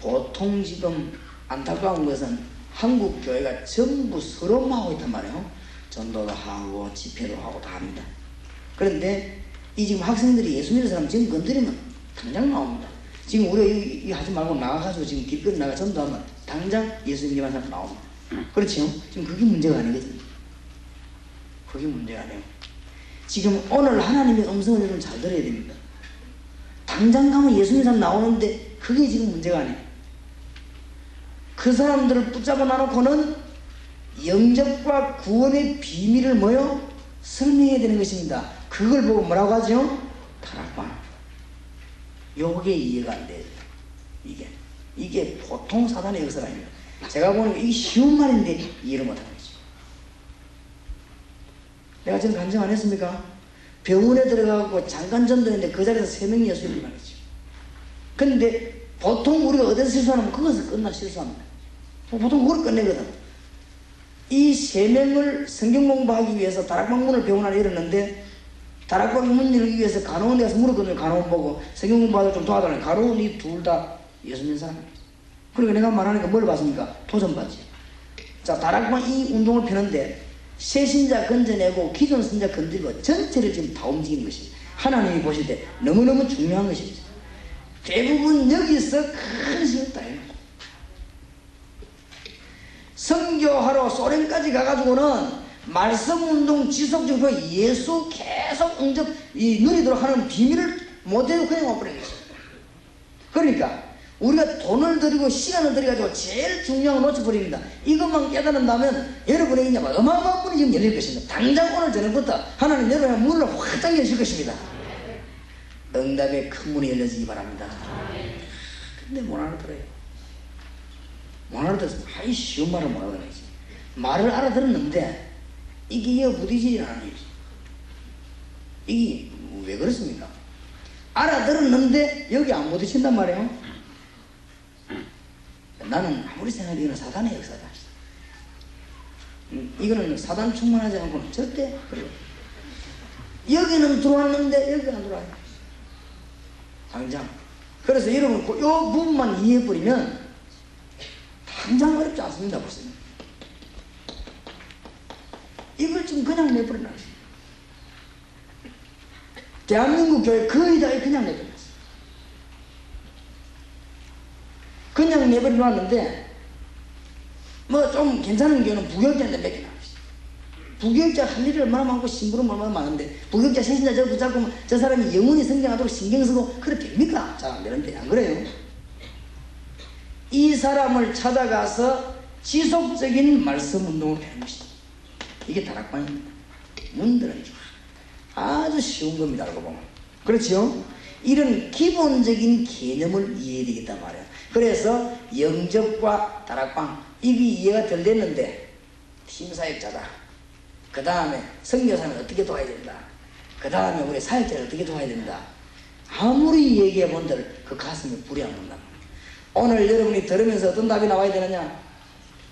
보통 지금 안타까운 것은 한국 교회가 전부 서로만 하고 있단 말이에요. 전도도 하고 집회도 하고 다 합니다. 그런데 이 지금 학생들이 예수 믿는 사람 지금 건드리면 당장 나옵니다. 지금 우리가 이, 이 하지 말고 나가가지고 지금 길거리 나가 전도하면 당장 예수 믿는 사람 나옵니다. 그렇죠? 지금 그게 문제가 아니거든요. 그게 문제가 아니에요. 지금 오늘 하나님의 음성을 여러분 잘 들어야 됩니다. 당장 가면 예수 믿는 사람 나오는데 그게 지금 문제가 아니에요. 그 사람들을 붙잡아 놔놓고는 영접과 구원의 비밀을 뭐요? 설명해야 되는 것입니다. 그걸 보고 뭐라고 하죠? 타락방. 요게 이해가 안 돼요. 이게. 이게 보통 사단의 역사가 아닙니다. 제가 보는 이게 쉬운 말인데 이해를 못하는 거죠. 내가 지금 간증 안 했습니까? 병원에 들어가고 잠깐 전도했는데 그 자리에서 세 명이 예수님을 말했죠. 근데 보통 우리가 어디서 실수하면 그것을 끝나 실수합니다. 보통 그걸 끝내거든. 이 세 명을 성경 공부하기 위해서 다락방 문을 병원 안에 열었는데 다락방문 열기 위해서 간호원에 가서 물었거든요. 간호원 보고 성경 공부하다 좀 도와달라고. 간호원이 둘 다 예수 믿는 사람. 그러니까 내가 말하니까 뭘 받습니까? 도전 받지. 자, 다락방 이 운동을 펴는데 새 신자 건져내고 기존 신자 건드리고 전체를 지금 다 움직이는 것입니다. 하나님이 보실 때 너무너무 중요한 것입니다. 대부분 여기서 큰 따요. 선교하러 소련까지 가가지고는 말씀 운동 지속적으로 예수 계속 응접 이 누리도록 하는 비밀을 못해도 그냥 것입니다. 그러니까 우리가 돈을 들이고 시간을 들여가지고 제일 중요한 걸 놓쳐버립니다. 이것만 깨달은다면 여러분에게 이제 어마어마한 문이 지금 열릴 것입니다. 당장 오늘 저녁부터 하나님 여러분의 문을 확 여실 것입니다. 응답의 큰 문이 열려지기 바랍니다. 근데 못 알아들어요. 못 알아들어서 아이 쉬운 말을 못 알아들어야지. 말을 알아들었는데 이게 여 부딪히지 않아요. 이게 왜 그렇습니까? 알아들었는데 여기 안 부딪힌단 말이에요. 나는 아무리 생각해도 이거는 사단의 역사다. 음, 이거는 사단 충만하지 않고는 절대. 여기는 들어왔는데 여기 안 들어와요. 당장. 그래서 여러분 이 부분만 이해해버리면 당장 어렵지 않습니다. 벌써. 이걸 지금 그냥 내버려놨어요. 대한민국 교회 거의 다 그냥 내버려놨어요. 그냥 내버려 놨는데 뭐 좀 괜찮은 경우는 개 나왔어요. 부교육자 할 일이 얼마나 많고 심부름 얼마나 많은데 부교육자 세신자 저 붙잡고 저 사람이 영원히 성장하도록 신경 쓰고 그래 됩니까? 잘 안 되는데 안 그래요? 이 사람을 찾아가서 지속적인 말씀 운동을 하는 것입니다. 이게 다락방입니다. 문들은 아주 쉬운 겁니다. 알고 보면. 그렇죠? 이런 기본적인 개념을 이해해야 되겠단 말이에요. 그래서 영접과 다락방 이게 이해가 덜 됐는데 팀사역자다. 그 다음에 성교사는 어떻게 도와야 된다. 그 다음에 우리 사역자를 어떻게 도와야 된다. 아무리 얘기해 본들 그 가슴에 불이 안 온다. 오늘 여러분이 들으면서 어떤 답이 나와야 되느냐?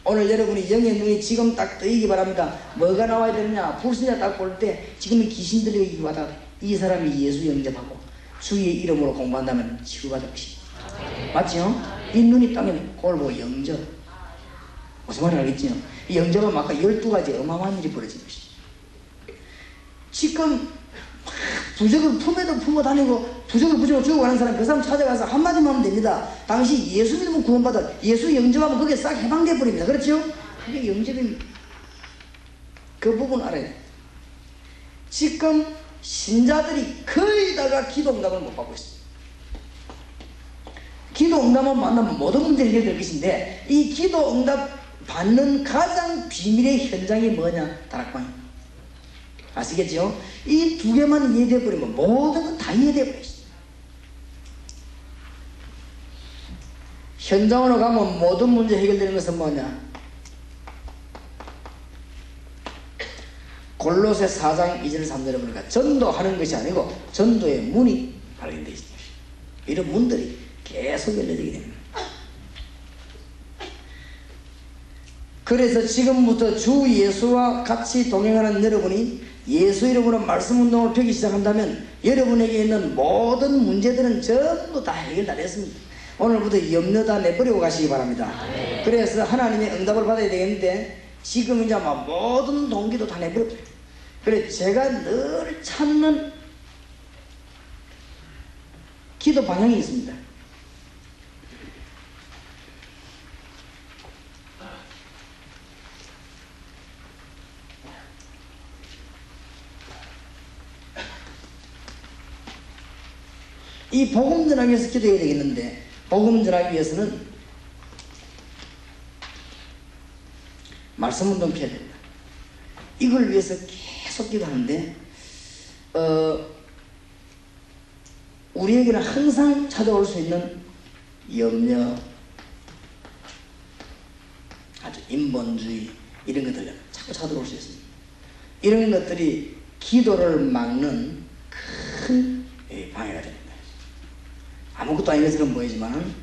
오늘 여러분이 영의 눈이 지금 딱 뜨이기 바랍니다. 뭐가 나와야 되느냐? 불신자 딱 볼 때 지금 귀신 들리기 바다 이 사람이 예수 영접하고 주의 이름으로 공부한다면 치유받을 것입니다. 맞죠? 이 눈이 그걸 보고 영접. 무슨 말인지 알겠지요? 이 영접은 아까 12가지 어마어마한 일이 벌어진 것입니다. 지금 부적을 품에도 품어 다니고 부적을 부적을 주고 가는 사람 그 사람 찾아가서 한마디만 하면 됩니다. 당시 예수 믿으면 구원받아 예수 영접하면 그게 싹 해방돼 버립니다. 그렇죠? 그게 영접입니다. 그 부분 알아야 돼. 지금 신자들이 거의 다가 기도 응답을 못 받고 있습니다. 기도 응답만 만나면 모든 문제를 해결될 것인데 이 기도 응답 받는 가장 비밀의 현장이 뭐냐? 다락방입니다. 아시겠죠? 이 두 개만 이해돼 버리면 모든 건 다 이해돼 버렸어요. 현장으로 가면 모든 문제 해결되는 것은 뭐냐? 골로새 4장 2절 3절에 보니까 전도하는 것이 아니고 전도의 문이 발견되어 있습니다. 이런 문들이 계속 열려지게 됩니다. 그래서 지금부터 주 예수와 같이 동행하는 여러분이 예수 이름으로 말씀 운동을 펴기 시작한다면 여러분에게 있는 모든 문제들은 전부 다 해결 다 됐습니다. 오늘부터 염려 다 내버리고 가시기 바랍니다. 그래서 하나님의 응답을 받아야 되겠는데 지금 이제 막 모든 동기도 다 내버려. 그래 제가 늘 찾는 기도 방향이 있습니다. 이 복음 전하기 위해서 기도해야 되겠는데 복음 전하기 위해서는 말씀 운동 펴야 된다. 이걸 위해서 계속 기도하는데 어, 우리에게는 항상 찾아올 수 있는 염려, 아주 인본주의 이런 것들 자꾸 찾아올 수 있습니다. 이런 것들이 기도를 막는 큰. 아무것도 아닌 것처럼 보이지만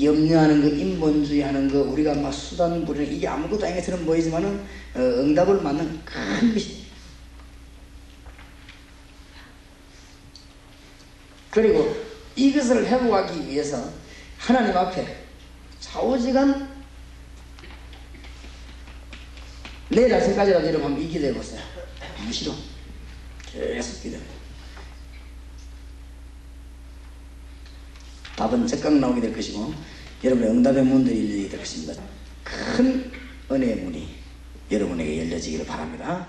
염려하는 거, 인본주의 하는 거, 우리가 막 수단 부리는 이게 아무것도 아닌 것처럼 보이지만은 어, 응답을 맞는 큰 것입니다. 그리고 이것을 회복하기 위해서 하나님 앞에 좌우지간 내일 아침까지라도 여러분 한번 이 기도해 보세요. 무시로 계속 기도해. 답은 즉각 나오게 될 것이고 여러분의 응답의 문들이 열리게 될 것입니다. 큰 은혜의 문이 여러분에게 열려지기를 바랍니다.